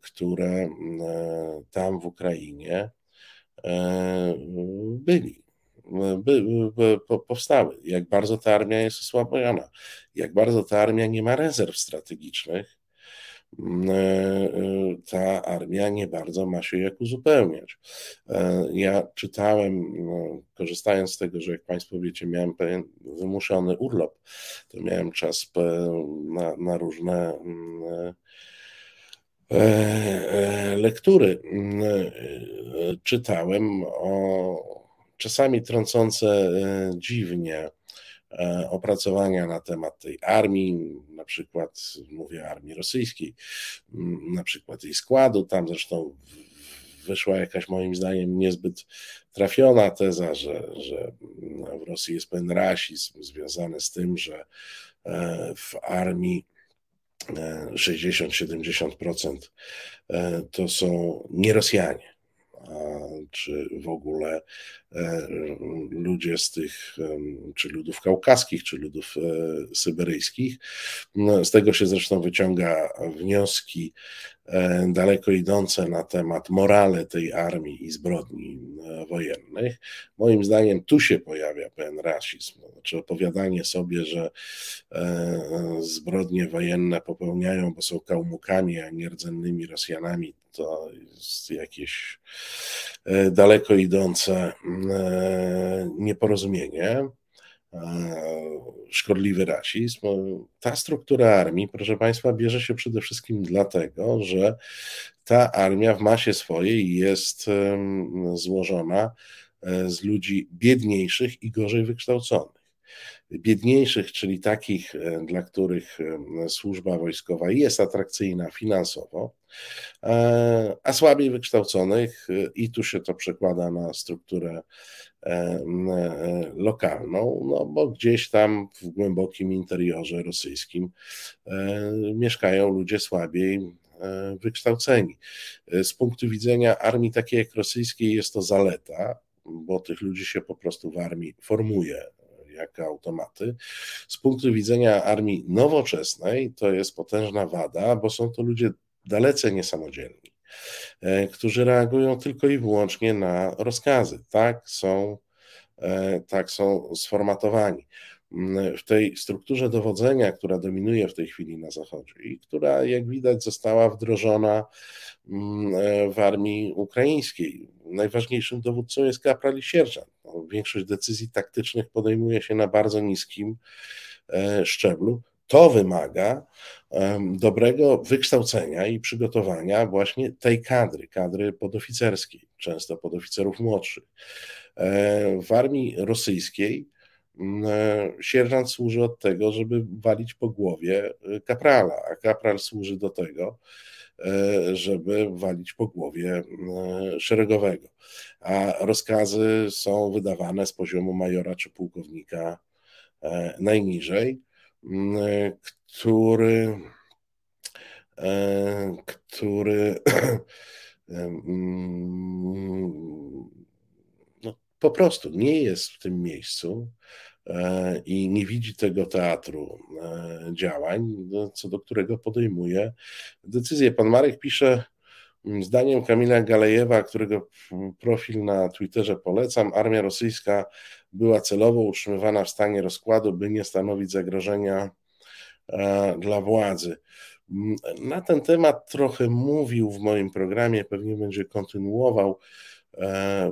które tam w Ukrainie e, byli. By, by, powstały, jak bardzo ta armia jest osłabiona, jak bardzo ta armia nie ma rezerw strategicznych, e, e, ta armia nie bardzo ma się jak uzupełniać. Ja czytałem, korzystając z tego, że jak Państwo wiecie, miałem pewien wymuszony urlop, to miałem czas na, na różne E, e, lektury mm, e, czytałem o czasami trącące dziwnie opracowania na temat tej armii, na przykład mówię armii rosyjskiej, mm, na przykład jej składu, tam zresztą wyszła jakaś moim zdaniem niezbyt trafiona teza, że, że w Rosji jest pewien rasizm związany z tym, że w armii 60-70% e, to są nie Rosjanie, czy w ogóle e, ludzie z tych, czy ludów kaukaskich, czy ludów e, syberyjskich. No, z tego się zresztą wyciąga wnioski E, daleko idące na temat morale tej armii i zbrodni wojennych. Moim zdaniem tu się pojawia pewien rasizm, znaczy opowiadanie sobie, że zbrodnie wojenne popełniają, bo są kałmukami, a nie rdzennymi Rosjanami, to jest jakieś daleko idące nieporozumienie. E, szkodliwy rasizm. Ta struktura armii, proszę Państwa, bierze się przede wszystkim dlatego, że ta armia w masie swojej jest złożona e, z ludzi biedniejszych i gorzej wykształconych. Biedniejszych, czyli takich, e, dla których służba wojskowa jest atrakcyjna finansowo, a słabiej wykształconych, i tu się to przekłada na strukturę E, e, lokalną, no bo gdzieś tam w głębokim interiorze rosyjskim e, mieszkają ludzie słabiej wykształceni. Z punktu widzenia armii takiej jak rosyjskiej jest to zaleta, bo tych ludzi się po prostu w armii formuje jak automaty. Z punktu widzenia armii nowoczesnej to jest potężna wada, bo są to ludzie dalece niesamodzielni. E, którzy reagują tylko i wyłącznie na rozkazy. Tak są, e, tak są sformatowani. Mm, w tej strukturze dowodzenia, która dominuje w tej chwili na Zachodzie i która, jak widać, została wdrożona mm, e, w armii ukraińskiej. Najważniejszym dowódcą jest kapral i sierżant. Większość decyzji taktycznych podejmuje się na bardzo niskim szczeblu. To wymaga dobrego wykształcenia i przygotowania właśnie tej kadry, kadry podoficerskiej, często podoficerów młodszych. E, w armii rosyjskiej e, sierżant służy od tego, żeby walić po głowie e, kaprala, a kapral służy do tego, żeby walić po głowie szeregowego. A rozkazy są wydawane z poziomu majora czy pułkownika najniżej który, e, który [clears throat] no, po prostu nie jest w tym miejscu e, i nie widzi tego teatru e, działań, co do którego podejmuje decyzję. Pan Marek pisze, Zdaniem Kamila Galejewa, którego profil na Twitterze polecam, armia rosyjska była celowo utrzymywana w stanie rozkładu, by nie stanowić zagrożenia e, dla władzy. Na ten temat trochę mówił w moim programie, pewnie będzie kontynuował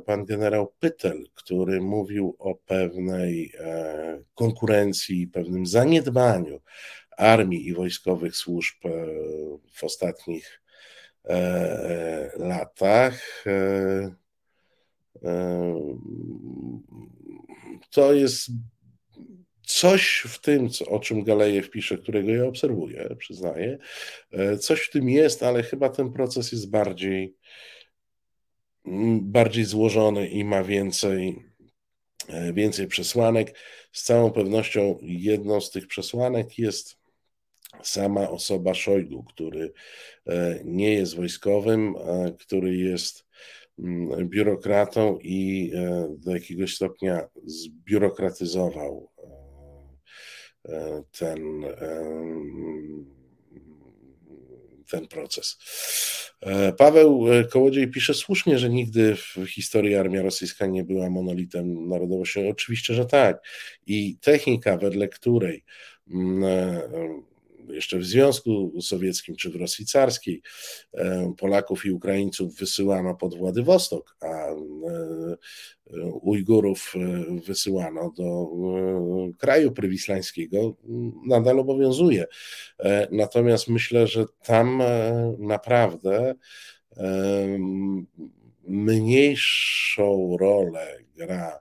pan generał Pytel, który mówił o pewnej e, konkurencji, pewnym zaniedbaniu armii i wojskowych służb w ostatnich latach to jest coś w tym, o czym Galejew pisze, którego ja obserwuję, przyznaję. E, coś w tym jest, ale chyba ten proces jest bardziej bardziej złożony i ma więcej, więcej przesłanek. Z całą pewnością jedną z tych przesłanek jest sama osoba Szojgu, który nie jest wojskowym, który jest mm, biurokratą i do jakiegoś stopnia zbiurokratyzował ten, ten proces. E, Paweł e, Kołodziej pisze słusznie, że nigdy w historii armia rosyjska nie była monolitem narodowościowym. Oczywiście, że tak. I technika, wedle której mm, e, jeszcze w Związku Sowieckim czy w Rosji Carskiej e, Polaków i Ukraińców wysyłano pod Władywostok, a e, Ujgurów e, wysyłano do kraju prywislańskiego, nadal obowiązuje. Natomiast myślę, że tam naprawdę mniejszą rolę gra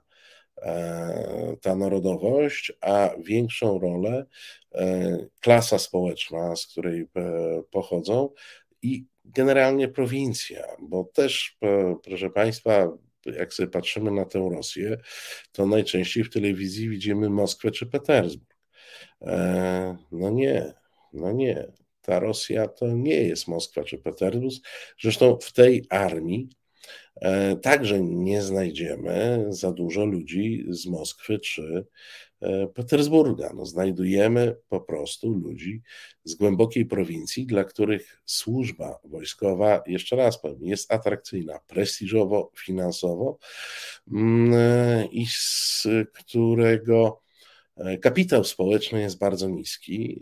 ta narodowość, a większą rolę klasa społeczna, z której e, pochodzą i generalnie prowincja, bo też, e, proszę Państwa, jak sobie patrzymy na tę Rosję, to najczęściej w telewizji widzimy Moskwę czy Petersburg. No nie, no nie. Ta Rosja to nie jest Moskwa czy Petersburg. Zresztą w tej armii także nie znajdziemy za dużo ludzi z Moskwy czy E, Petersburga. No, znajdujemy po prostu ludzi z głębokiej prowincji, dla których służba wojskowa, jeszcze raz powiem, jest atrakcyjna prestiżowo, finansowo mm, e, i z którego e, kapitał społeczny jest bardzo niski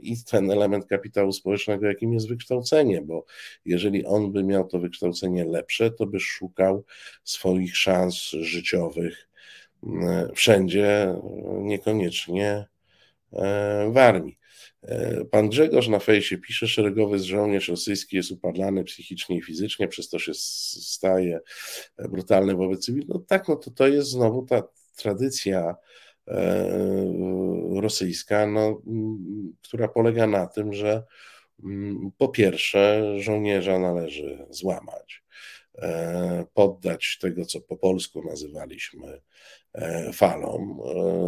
i ten element kapitału społecznego, jakim jest wykształcenie, bo jeżeli on by miał to wykształcenie lepsze, to by szukał swoich szans życiowych E, wszędzie, niekoniecznie e, w armii. E, pan Grzegorz na fejsie pisze, szeregowy żołnierz rosyjski jest upadlany psychicznie i fizycznie, przez to się staje brutalny wobec cywilów. No tak, no to to jest znowu ta tradycja rosyjska, no, która polega na tym, że po pierwsze żołnierza należy złamać, poddać tego, co po polsku nazywaliśmy E, falom, e,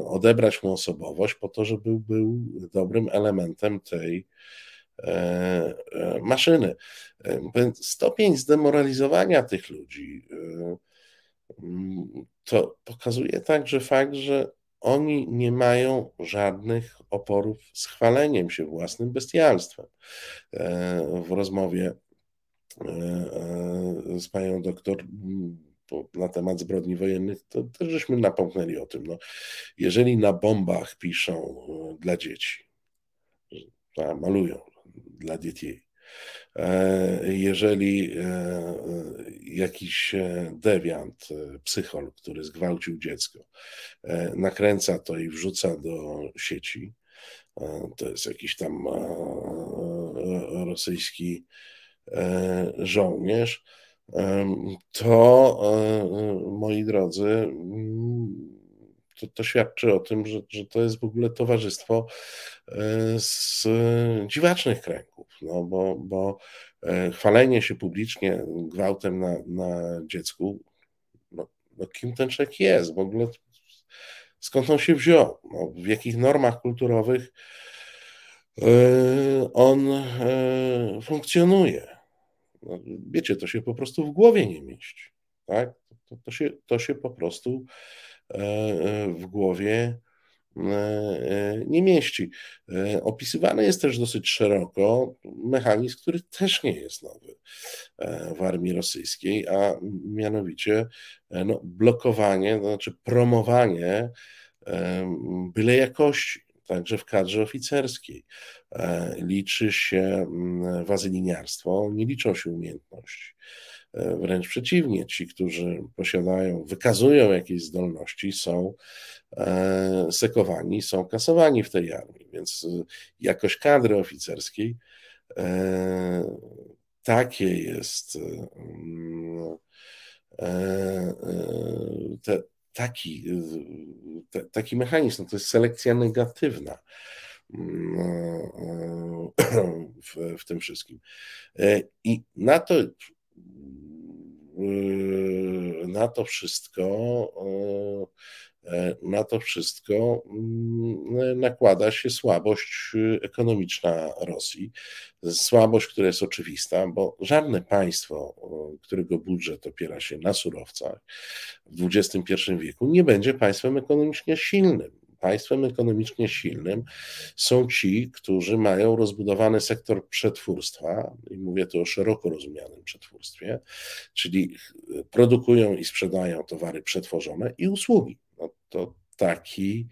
odebrać mu osobowość po to, żeby był dobrym elementem tej e, maszyny. Stopień zdemoralizowania tych ludzi to pokazuje także fakt, że oni nie mają żadnych oporów z chwaleniem się własnym bestialstwem. W rozmowie z panią doktor na temat zbrodni wojennych, to też żeśmy napomknęli o tym. No, jeżeli na bombach piszą e, dla dzieci, malują dla dzieci, e, jeżeli e, jakiś dewiant, psychol, który zgwałcił dziecko, nakręca to i wrzuca do sieci, to jest jakiś tam rosyjski żołnierz, to e, moi drodzy, mm, to, to świadczy o tym, że, że to jest w ogóle towarzystwo e, z dziwacznych kręgów, no bo, bo e, chwalenie się publicznie gwałtem na, na dziecku, no, no kim ten człowiek jest, w ogóle skąd on się wziął, no, w jakich normach kulturowych on funkcjonuje. No, wiecie, to się po prostu w głowie nie mieści. Tak? To, to, się, to się po prostu e, e, w głowie e, nie mieści. Opisywany jest też dosyć szeroko mechanizm, który też nie jest nowy w armii rosyjskiej, a mianowicie no, blokowanie, to znaczy promowanie byle jakości także w kadrze oficerskiej. E, liczy się mm, wazyliniarstwo, nie liczą się umiejętności. E, wręcz przeciwnie, ci, którzy posiadają, wykazują jakieś zdolności, są e, sekowani, są kasowani w tej armii. Więc jakość kadry oficerskiej takie jest mm, te, taki, te, taki mechanizm, to jest selekcja negatywna mm, w, w tym wszystkim. E, I na to na to wszystko E, na to wszystko mm, nakłada się słabość y, ekonomiczna Rosji. Słabość, która jest oczywista, bo żadne państwo, którego budżet opiera się na surowcach w XXI wieku, nie będzie państwem ekonomicznie silnym. Państwem ekonomicznie silnym są ci, którzy mają rozbudowany sektor przetwórstwa, i mówię tu o szeroko rozumianym przetwórstwie, czyli produkują i sprzedają towary przetworzone i usługi no to taki,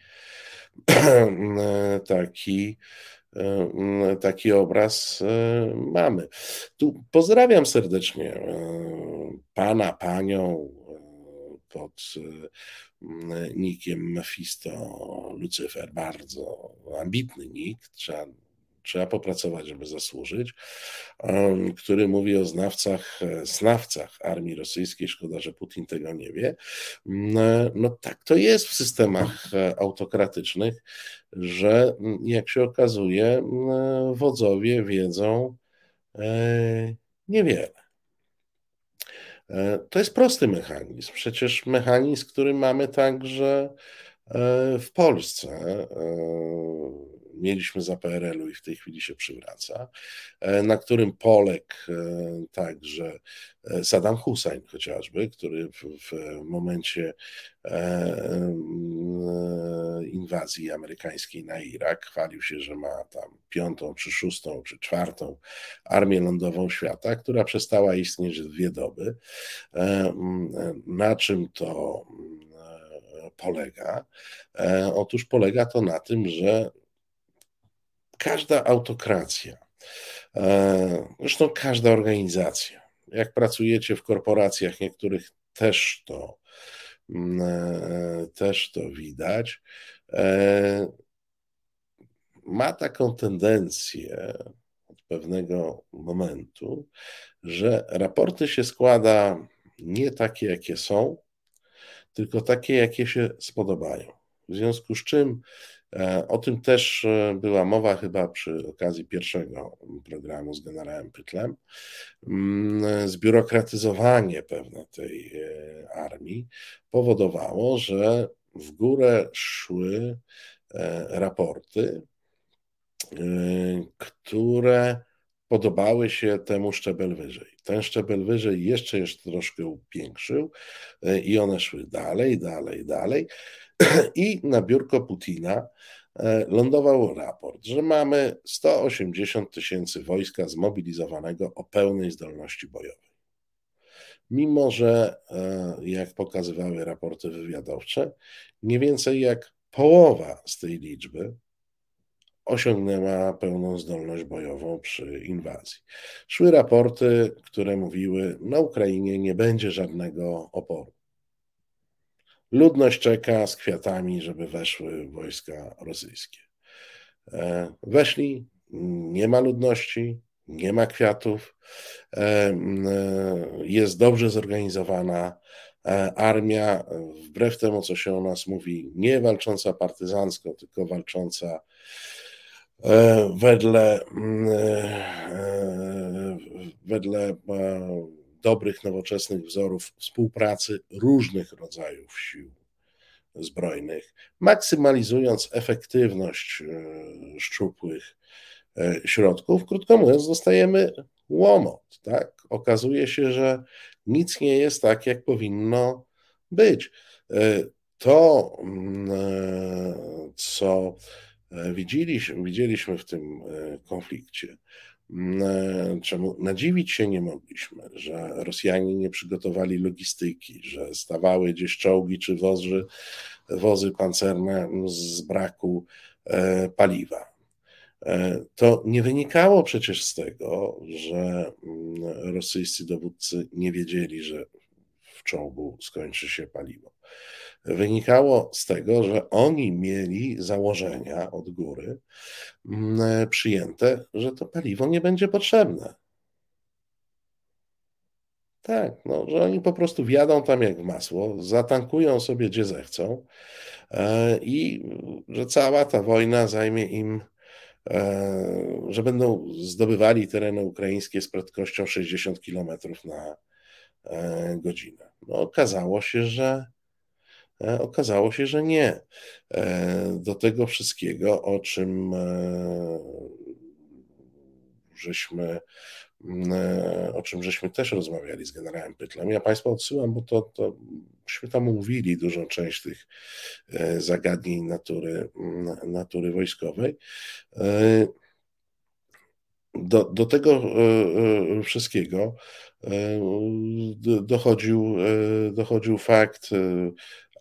[clears throat] taki, taki obraz e, mamy. Tu pozdrawiam serdecznie e, pana, panią e, pod nikiem Mephisto Lucyfer. Bardzo ambitny nick, trzeba trzeba popracować, żeby zasłużyć, który mówi o znawcach, znawcach armii rosyjskiej. Szkoda, że Putin tego nie wie. Mm, no tak to jest w systemach e, autokratycznych, że mm, jak się okazuje, mm, wodzowie wiedzą e, niewiele. E, to jest prosty mechanizm. Przecież mechanizm, który mamy także w Polsce mieliśmy za PRL-u i w tej chwili się przywraca, e, na którym poległ e, także e, Saddam Hussein chociażby, który w, w momencie inwazji amerykańskiej na Irak chwalił się, że ma tam piątą, czy szóstą, czy czwartą armię lądową świata, która przestała istnieć dwie doby. Na czym to polega? Otóż polega to na tym, że każda autokracja, e, zresztą każda organizacja, jak pracujecie w korporacjach, niektórych też to, mm, e, też to widać, e, ma taką tendencję od pewnego momentu, że raporty się składa nie takie, jakie są, tylko takie, jakie się spodobają. W związku z czym o tym też e, była mowa chyba przy okazji pierwszego programu z generałem Pytlem. Mm, zbiurokratyzowanie pewne tej e, armii powodowało, że w górę szły raporty, które podobały się temu szczebel wyżej. Ten szczebel wyżej jeszcze jeszcze troszkę upiększył i one szły dalej, dalej, dalej. [clears throat] I na biurko Putina e, lądował raport, że mamy 180 tysięcy wojska zmobilizowanego o pełnej zdolności bojowej. Mimo, że e, jak pokazywały raporty wywiadowcze, mniej więcej jak połowa z tej liczby osiągnęła pełną zdolność bojową przy inwazji. Szły raporty, które mówiły, na Ukrainie nie będzie żadnego oporu. Ludność czeka z kwiatami, żeby weszły wojska rosyjskie. E, weszli, nie ma ludności, nie ma kwiatów, e, e, jest dobrze zorganizowana armia, wbrew temu, co się o nas mówi, nie walcząca partyzancko, tylko walcząca wedle, wedle dobrych, nowoczesnych wzorów współpracy różnych rodzajów sił zbrojnych, maksymalizując efektywność e, szczupłych e, środków. Krótko mówiąc, dostajemy łomot. Tak? Okazuje się, że nic nie jest tak, jak powinno być. E, to, mm, co widzieliśmy, widzieliśmy w tym konflikcie, czemu nadziwić się nie mogliśmy, że Rosjanie nie przygotowali logistyki, że stawały gdzieś czołgi czy wozy, wozy pancerne z braku e, paliwa. E, to nie wynikało przecież z tego, że mm, rosyjscy dowódcy nie wiedzieli, że w czołgu skończy się paliwo wynikało z tego, że oni mieli założenia od góry mm, przyjęte, że to paliwo nie będzie potrzebne. Tak, no, że oni po prostu wjadą tam jak w masło, zatankują sobie gdzie zechcą e, i że cała ta wojna zajmie im, e, że będą zdobywali tereny ukraińskie z prędkością 60 km na, godzinę. No, okazało się, że okazało się, że nie. Do tego wszystkiego, o czym żeśmy o czym żeśmy też rozmawiali z generałem Pytlem. Ja Państwa odsyłam, bo to, to myśmy tam omówili dużą część tych zagadnień natury, natury wojskowej. Do, do tego e, e, wszystkiego e, dochodził, dochodził fakt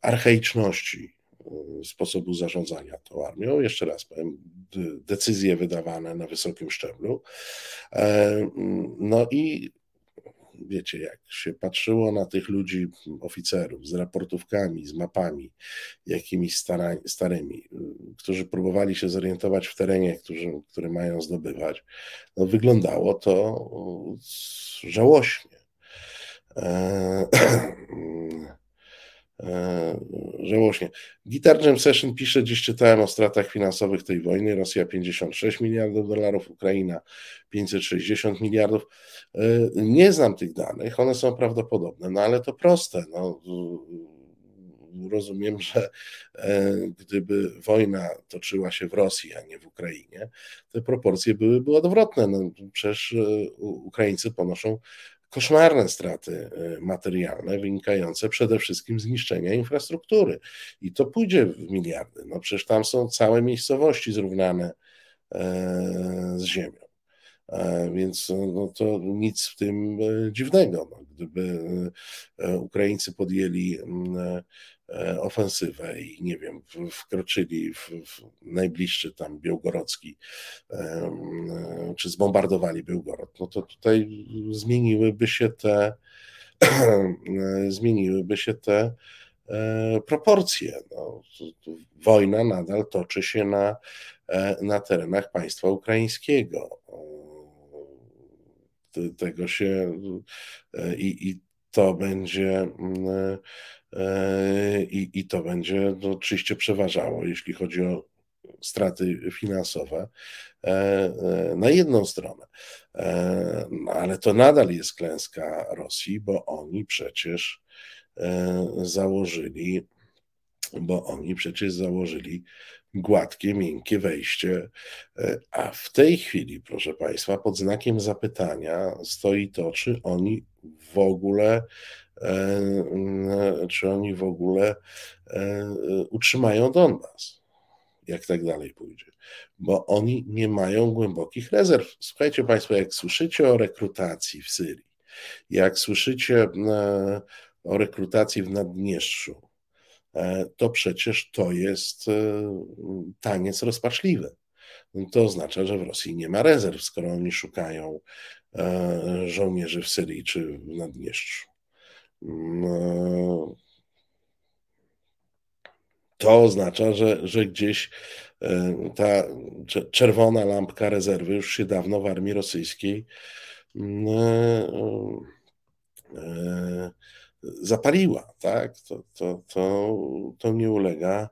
archaiczności sposobu zarządzania tą armią. Jeszcze raz powiem, decyzje wydawane na wysokim szczeblu. No i wiecie, jak się patrzyło na tych ludzi, oficerów z raportówkami, z mapami, jakimiś starymi, którzy próbowali się zorientować w terenie, którzy, który mają zdobywać, no wyglądało to żałośnie. Eee, E, [clears throat] żałośnie. Guitar Jam Session pisze, dziś czytałem o stratach finansowych tej wojny. Rosja 56 miliardów dolarów, Ukraina 560 miliardów. E, nie znam tych danych, one są prawdopodobne, no ale to proste. No, rozumiem, że e, gdyby wojna toczyła się w Rosji, a nie w Ukrainie, te proporcje byłyby odwrotne. No, przecież Ukraińcy ponoszą koszmarne straty y, materialne wynikające przede wszystkim z niszczenia infrastruktury. I to pójdzie w miliardy. No przecież tam są całe miejscowości zrównane e, z ziemią. E, więc no to nic w tym e, dziwnego. No, gdyby Ukraińcy podjęli E, ofensywę i nie wiem, wkroczyli w, w najbliższy tam Białgorodzki, czy zbombardowali Białgorod, no to tutaj zmieniłyby się te [clears throat] zmieniłyby się te e, proporcje. No, wojna nadal toczy się na, e, na terenach państwa ukraińskiego. Tego się i, i to będzie mm, e, i, i to będzie no, oczywiście przeważało, jeśli chodzi o straty finansowe e, e, na jedną stronę. No, ale to nadal jest klęska Rosji, bo oni przecież założyli, bo oni przecież założyli gładkie, miękkie wejście. A w tej chwili, proszę Państwa, pod znakiem zapytania stoi to, czy oni w ogóle e, czy oni w ogóle e, utrzymają Donbas, jak tak dalej pójdzie. Bo oni nie mają głębokich rezerw. Słuchajcie Państwo, jak słyszycie o rekrutacji w Syrii, jak słyszycie e, o rekrutacji w Naddniestrzu, to przecież to jest taniec rozpaczliwy. To oznacza, że w Rosji nie ma rezerw, skoro oni szukają E, żołnierzy w Syrii czy w Naddniestrzu. No, to oznacza, że, że gdzieś e, ta czerwona lampka rezerwy już się dawno w armii rosyjskiej e, zapaliła, tak? To, to, to, to nie ulega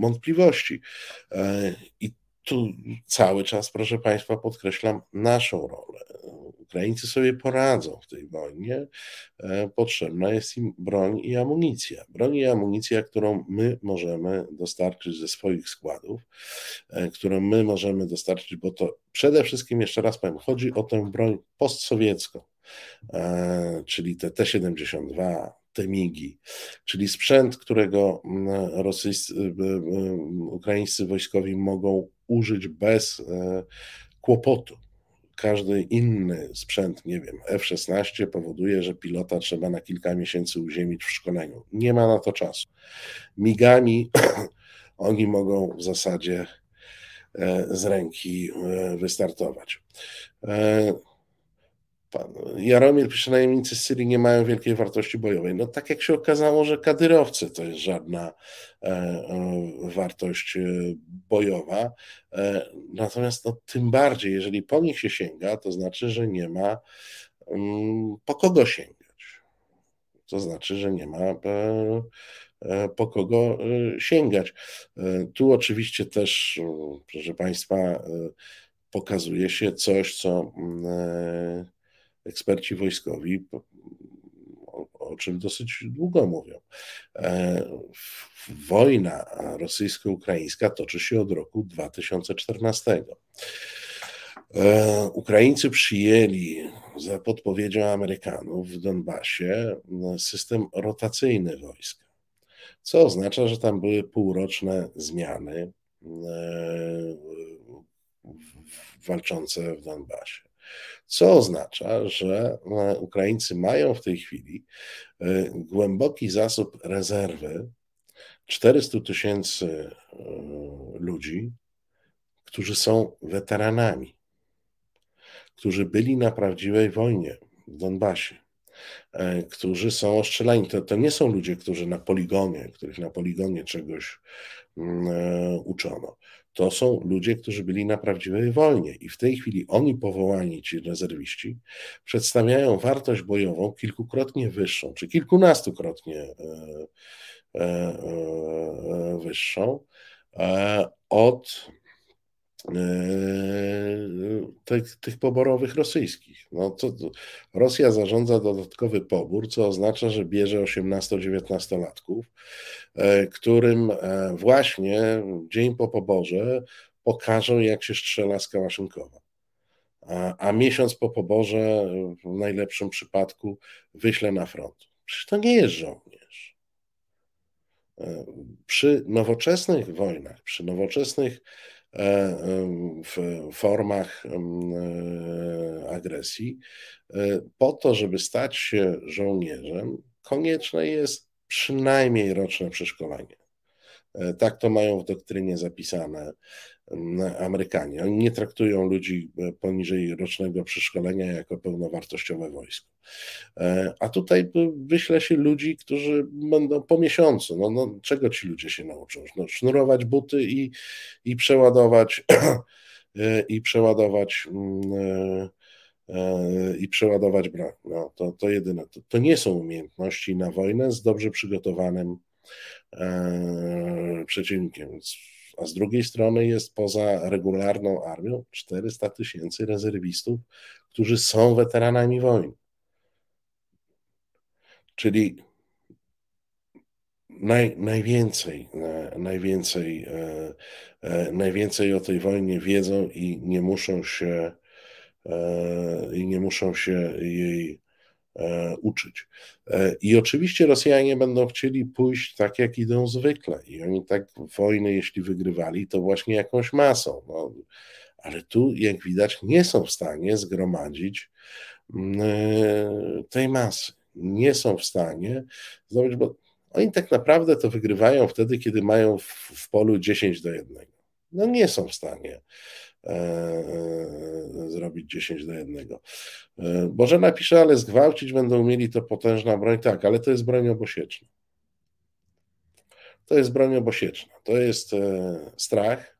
wątpliwości. I tu cały czas, proszę Państwa, podkreślam naszą rolę. Ukraińcy sobie poradzą w tej wojnie. E, potrzebna jest im broń i amunicja. Broń i amunicja, którą my możemy dostarczyć ze swoich składów, e, którą my możemy dostarczyć, bo to przede wszystkim, jeszcze raz powiem, chodzi o tę broń postsowiecką, e, czyli te T-72, te migi, czyli sprzęt, którego mm, rosyjscy, ukraińscy wojskowi mogą użyć bez kłopotu. Każdy inny sprzęt, nie wiem, F-16 powoduje, że pilota trzeba na kilka miesięcy uziemić w szkoleniu. Nie ma na to czasu. Migami [clears throat] oni mogą w zasadzie e, z ręki e, wystartować. Pan Jaromir pisze, najemnicy z Syrii nie mają wielkiej wartości bojowej. No tak jak się okazało, że kadyrowcy to jest żadna e, e, wartość e, bojowa. E, natomiast no, tym bardziej, jeżeli po nich się sięga, to znaczy, że nie ma mm, po kogo sięgać. To znaczy, że nie ma e, e, po kogo sięgać. Tu oczywiście też, proszę Państwa, pokazuje się coś, co mm, eksperci wojskowi, o, czym dosyć długo mówią. Wojna rosyjsko-ukraińska toczy się od roku 2014. Ukraińcy przyjęli za podpowiedzią Amerykanów w Donbasie system rotacyjny wojska, co oznacza, że tam były półroczne zmiany walczące w Donbasie. Co oznacza, że Ukraińcy mają w tej chwili głęboki zasób rezerwy 400 tysięcy ludzi, którzy są weteranami którzy byli na prawdziwej wojnie w Donbasie, e, którzy są ostrzelani. To, to nie są ludzie, którzy na poligonie, których na poligonie czegoś mm, e, uczono. To są ludzie, którzy byli na prawdziwej wojnie i w tej chwili oni powołani, ci rezerwiści, przedstawiają wartość bojową kilkukrotnie wyższą, czy kilkunastokrotnie e, wyższą od tych, tych poborowych rosyjskich. No, to, Rosja zarządza dodatkowy pobór, co oznacza, że bierze 18-19-latków, e, którym e, właśnie dzień po poborze pokażą, jak się strzela z Kałaszynkowa. A, a miesiąc po poborze, w najlepszym przypadku, wyśle na front. Przecież to nie jest żołnierz. E, przy nowoczesnych wojnach, przy nowoczesnych E, w formach e, agresji, e, po to, żeby stać się żołnierzem, konieczne jest przynajmniej roczne przeszkolenie. Tak to mają w doktrynie zapisane Amerykanie. Oni nie traktują ludzi poniżej rocznego przeszkolenia jako pełnowartościowe wojsko. E, a tutaj wyśle się ludzi, którzy będą po miesiącu. No, no, czego ci ludzie się nauczą? No, sznurować buty i, i przeładować [clears throat] e, i przeładować e, i przeładować broń. No, to, to jedyne. To, to nie są umiejętności na wojnę z dobrze przygotowanym przeciwnikiem a z drugiej strony jest poza regularną armią 400 tysięcy rezerwistów, którzy są weteranami wojny. Czyli naj, najwięcej, e, najwięcej, e, e, najwięcej o tej wojnie wiedzą i nie muszą się i nie muszą się jej E, uczyć. E, I oczywiście Rosjanie będą chcieli pójść tak, jak idą zwykle. I oni tak wojny, jeśli wygrywali, to właśnie jakąś masą. No, ale tu, jak widać, nie są w stanie zgromadzić mm, e, tej masy. Nie są w stanie zdobyć, bo oni tak naprawdę to wygrywają wtedy, kiedy mają w, w polu 10 do 1. No nie są w stanie E, e, zrobić 10 do 1. E, Boże napisze, ale zgwałcić będą mieli to potężna broń. Tak, ale to jest broń obosieczna. To jest broń obosieczna. To jest strach,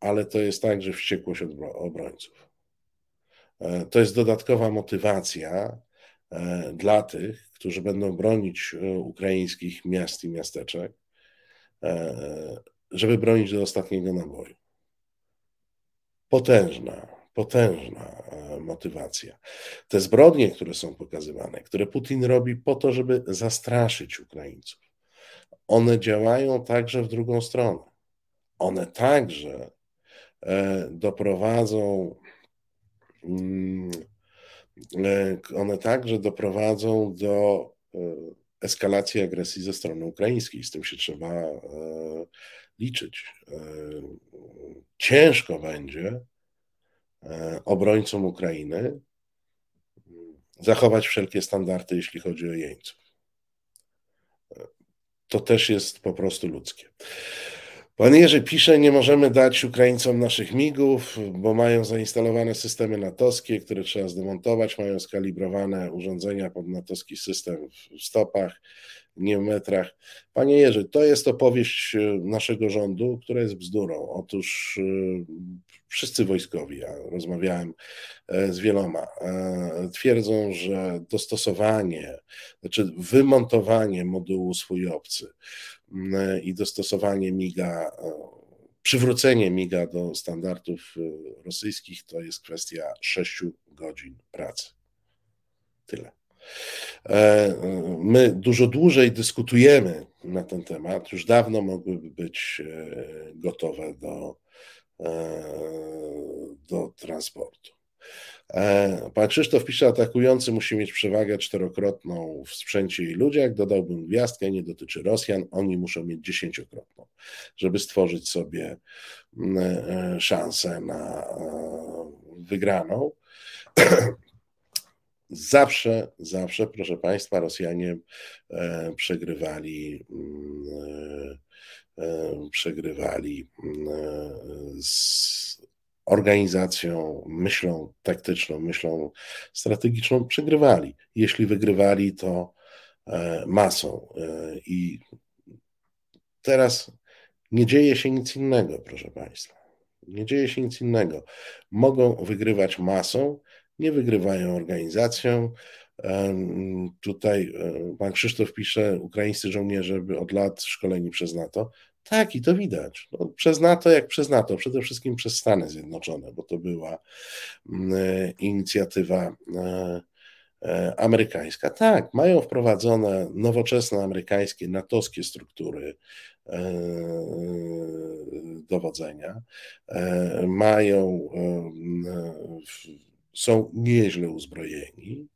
ale to jest także wściekłość obrońców. To jest dodatkowa motywacja dla tych, którzy będą bronić ukraińskich miast i miasteczek, żeby bronić do ostatniego naboju potężna, potężna e, motywacja. Te zbrodnie, które są pokazywane, które Putin robi po to, żeby zastraszyć Ukraińców, one działają także w drugą stronę. One także e, doprowadzą mm, e, one także doprowadzą do eskalacji agresji ze strony ukraińskiej. Z tym się trzeba liczyć. E, ciężko będzie e, obrońcom Ukrainy zachować wszelkie standardy, jeśli chodzi o jeńców. E, to też jest po prostu ludzkie. Pan Jerzy pisze, nie możemy dać Ukraińcom naszych migów, bo mają zainstalowane systemy natowskie, które trzeba zdemontować, mają skalibrowane urządzenia pod natowski system w stopach nie w metrach. Panie Jerzy, to jest opowieść e, naszego rządu, która jest bzdurą. Otóż e, wszyscy wojskowi, ja rozmawiałem e, z wieloma, twierdzą, że dostosowanie, znaczy wymontowanie modułu swój obcy i dostosowanie MIGA, przywrócenie MIGA do standardów rosyjskich to jest kwestia 6 godzin pracy. Tyle. E, my dużo dłużej dyskutujemy na ten temat, już dawno mogłyby być e, gotowe do, e, do transportu. Pan Krzysztof pisze, atakujący musi mieć przewagę czterokrotną w sprzęcie i ludziach. Dodałbym gwiazdkę, nie dotyczy Rosjan, oni muszą mieć dziesięciokrotną, żeby stworzyć sobie szansę na wygraną. [clears throat] Zawsze, zawsze, proszę Państwa, Rosjanie e, przegrywali, mm, e, e, przegrywali mm, z organizacją, myślą taktyczną, myślą strategiczną, przegrywali. Jeśli wygrywali, to masą. I teraz nie dzieje się nic innego, proszę Państwa. Nie dzieje się nic innego. Mogą wygrywać masą, nie wygrywają organizacją. Tutaj e, pan Krzysztof pisze, ukraińscy żołnierze od lat szkoleni przez NATO. Tak, i to widać. No, przez NATO, jak przez NATO, przede wszystkim przez Stany Zjednoczone, bo to była mm, e, inicjatywa e, amerykańska. Tak, mają wprowadzone nowoczesne amerykańskie, natowskie struktury dowodzenia. Mają są nieźle uzbrojeni e,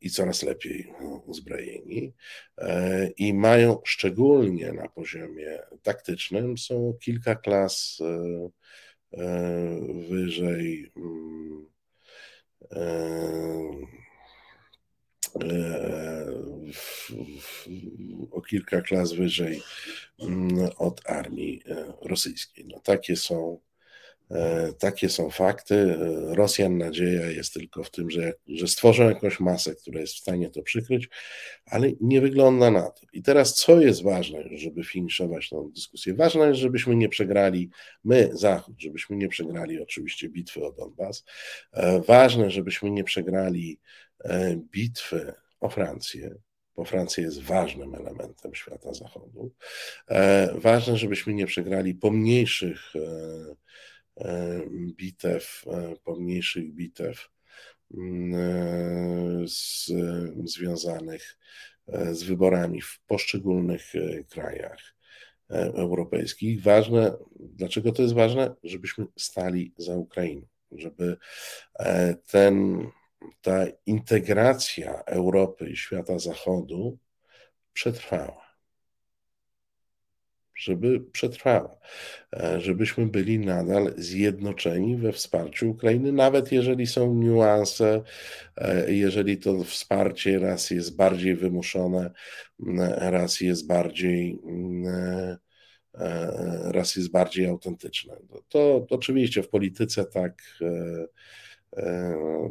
i coraz lepiej uzbrojeni e, i mają szczególnie na poziomie taktycznym są kilka klas e, wyżej mm, o kilka klas wyżej mm, od armii rosyjskiej. No, takie są E, takie są fakty. E, Rosjan nadzieja jest tylko w tym, że, że stworzą jakąś masę, która jest w stanie to przykryć, ale nie wygląda na to. I teraz, co jest ważne, żeby finiszować tę dyskusję? Ważne jest, żebyśmy nie przegrali, my, Zachód, żebyśmy nie przegrali oczywiście bitwy o Donbas. E, ważne, żebyśmy nie przegrali bitwy o Francję, bo Francja jest ważnym elementem świata zachodu. Ważne, żebyśmy nie przegrali pomniejszych E, bitew, e, pomniejszych bitew mm, e, z, związanych z wyborami w poszczególnych krajach europejskich. Ważne, dlaczego to jest ważne? Żebyśmy stali za Ukrainą, żeby ten, ta integracja Europy i świata Zachodu przetrwała żeby przetrwała, e, żebyśmy byli nadal zjednoczeni we wsparciu Ukrainy, nawet jeżeli są niuanse, e, jeżeli to wsparcie raz jest bardziej wymuszone, raz jest bardziej e, raz jest bardziej autentyczne. To, to oczywiście w polityce tak,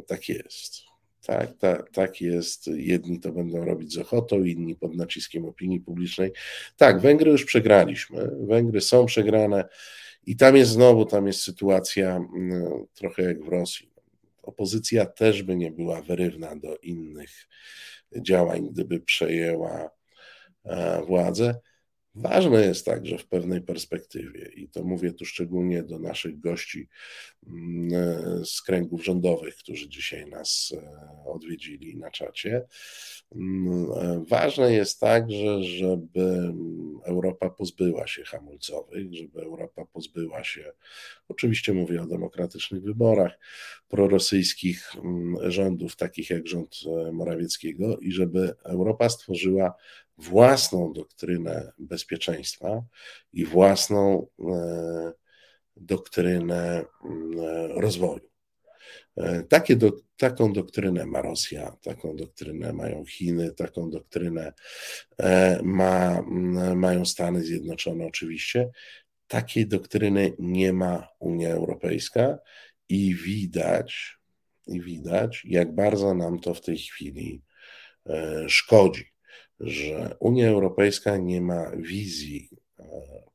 tak jest. Tak, tak, tak jest. Jedni to będą robić z ochotą, inni pod naciskiem opinii publicznej. Tak, Węgry już przegraliśmy. Węgry są przegrane i tam jest znowu, tam jest sytuacja mm, trochę jak w Rosji. Opozycja też by nie była wyrywna do innych działań, gdyby przejęła e, władzę. Ważne jest także w pewnej perspektywie, i to mówię tu szczególnie do naszych gości mm, z kręgów rządowych, którzy dzisiaj nas e, odwiedzili na czacie. Mm, e, ważne jest także, żeby Europa pozbyła się hamulcowych, żeby Europa pozbyła się, oczywiście mówię o demokratycznych wyborach, prorosyjskich mm, rządów, takich jak rząd e, Morawieckiego, i żeby Europa stworzyła własną doktrynę bezpieczeństwa i własną e, doktrynę mm, e, rozwoju. E, takie do, taką doktrynę ma Rosja, taką doktrynę mają Chiny, taką doktrynę ma, mm, mają Stany Zjednoczone oczywiście. Takiej doktryny nie ma Unia Europejska i widać, i widać, jak bardzo nam to w tej chwili szkodzi że Unia Europejska nie ma wizji e,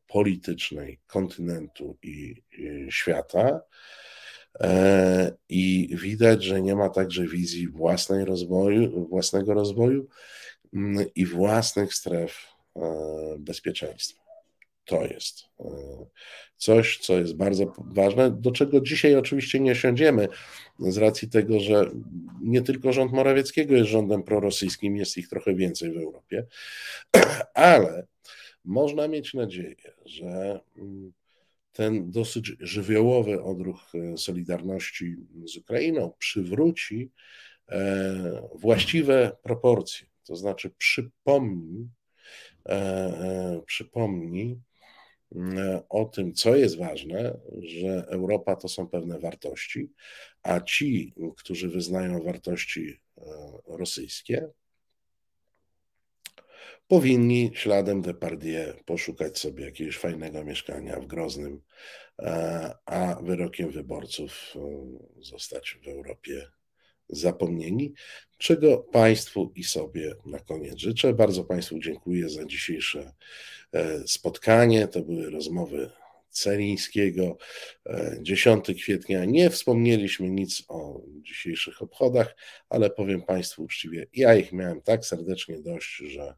politycznej kontynentu i świata. E, I widać, że nie ma także wizji własnej rozwoju, własnego rozwoju mm, i własnych stref e, bezpieczeństwa. To jest coś, co jest bardzo ważne, do czego dzisiaj oczywiście nie siądziemy, z racji tego, że nie tylko rząd Morawieckiego jest rządem prorosyjskim, jest ich trochę więcej w Europie, [clears throat] ale można mieć nadzieję, że mm, ten dosyć żywiołowy odruch e, Solidarności z Ukrainą przywróci e, właściwe proporcje, to znaczy przypomni, e, przypomni o tym, co jest ważne, że Europa to są pewne wartości, a ci, którzy wyznają wartości rosyjskie, powinni śladem Depardieu poszukać sobie jakiegoś fajnego mieszkania w Groznym, e, a wyrokiem wyborców e, zostać w Europie zapomnieni, czego Państwu i sobie na koniec życzę. Bardzo Państwu dziękuję za dzisiejsze e, spotkanie. To były rozmowy Celińskiego. 10 kwietnia nie wspomnieliśmy nic o dzisiejszych obchodach, ale powiem Państwu uczciwie, ja ich miałem tak serdecznie dość, że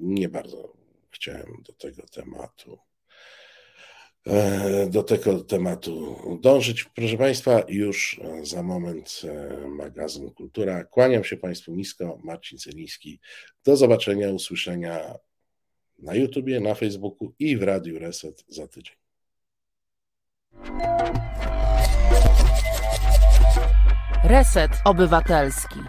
nie bardzo chciałem do tego tematu e, do tego tematu dążyć. Proszę Państwa, już za moment e, magazyn Kultura. Kłaniam się Państwu nisko, Marcin Celiński. Do zobaczenia, usłyszenia na YouTubie, na Facebooku i w Radiu Reset za tydzień. Reset Obywatelski.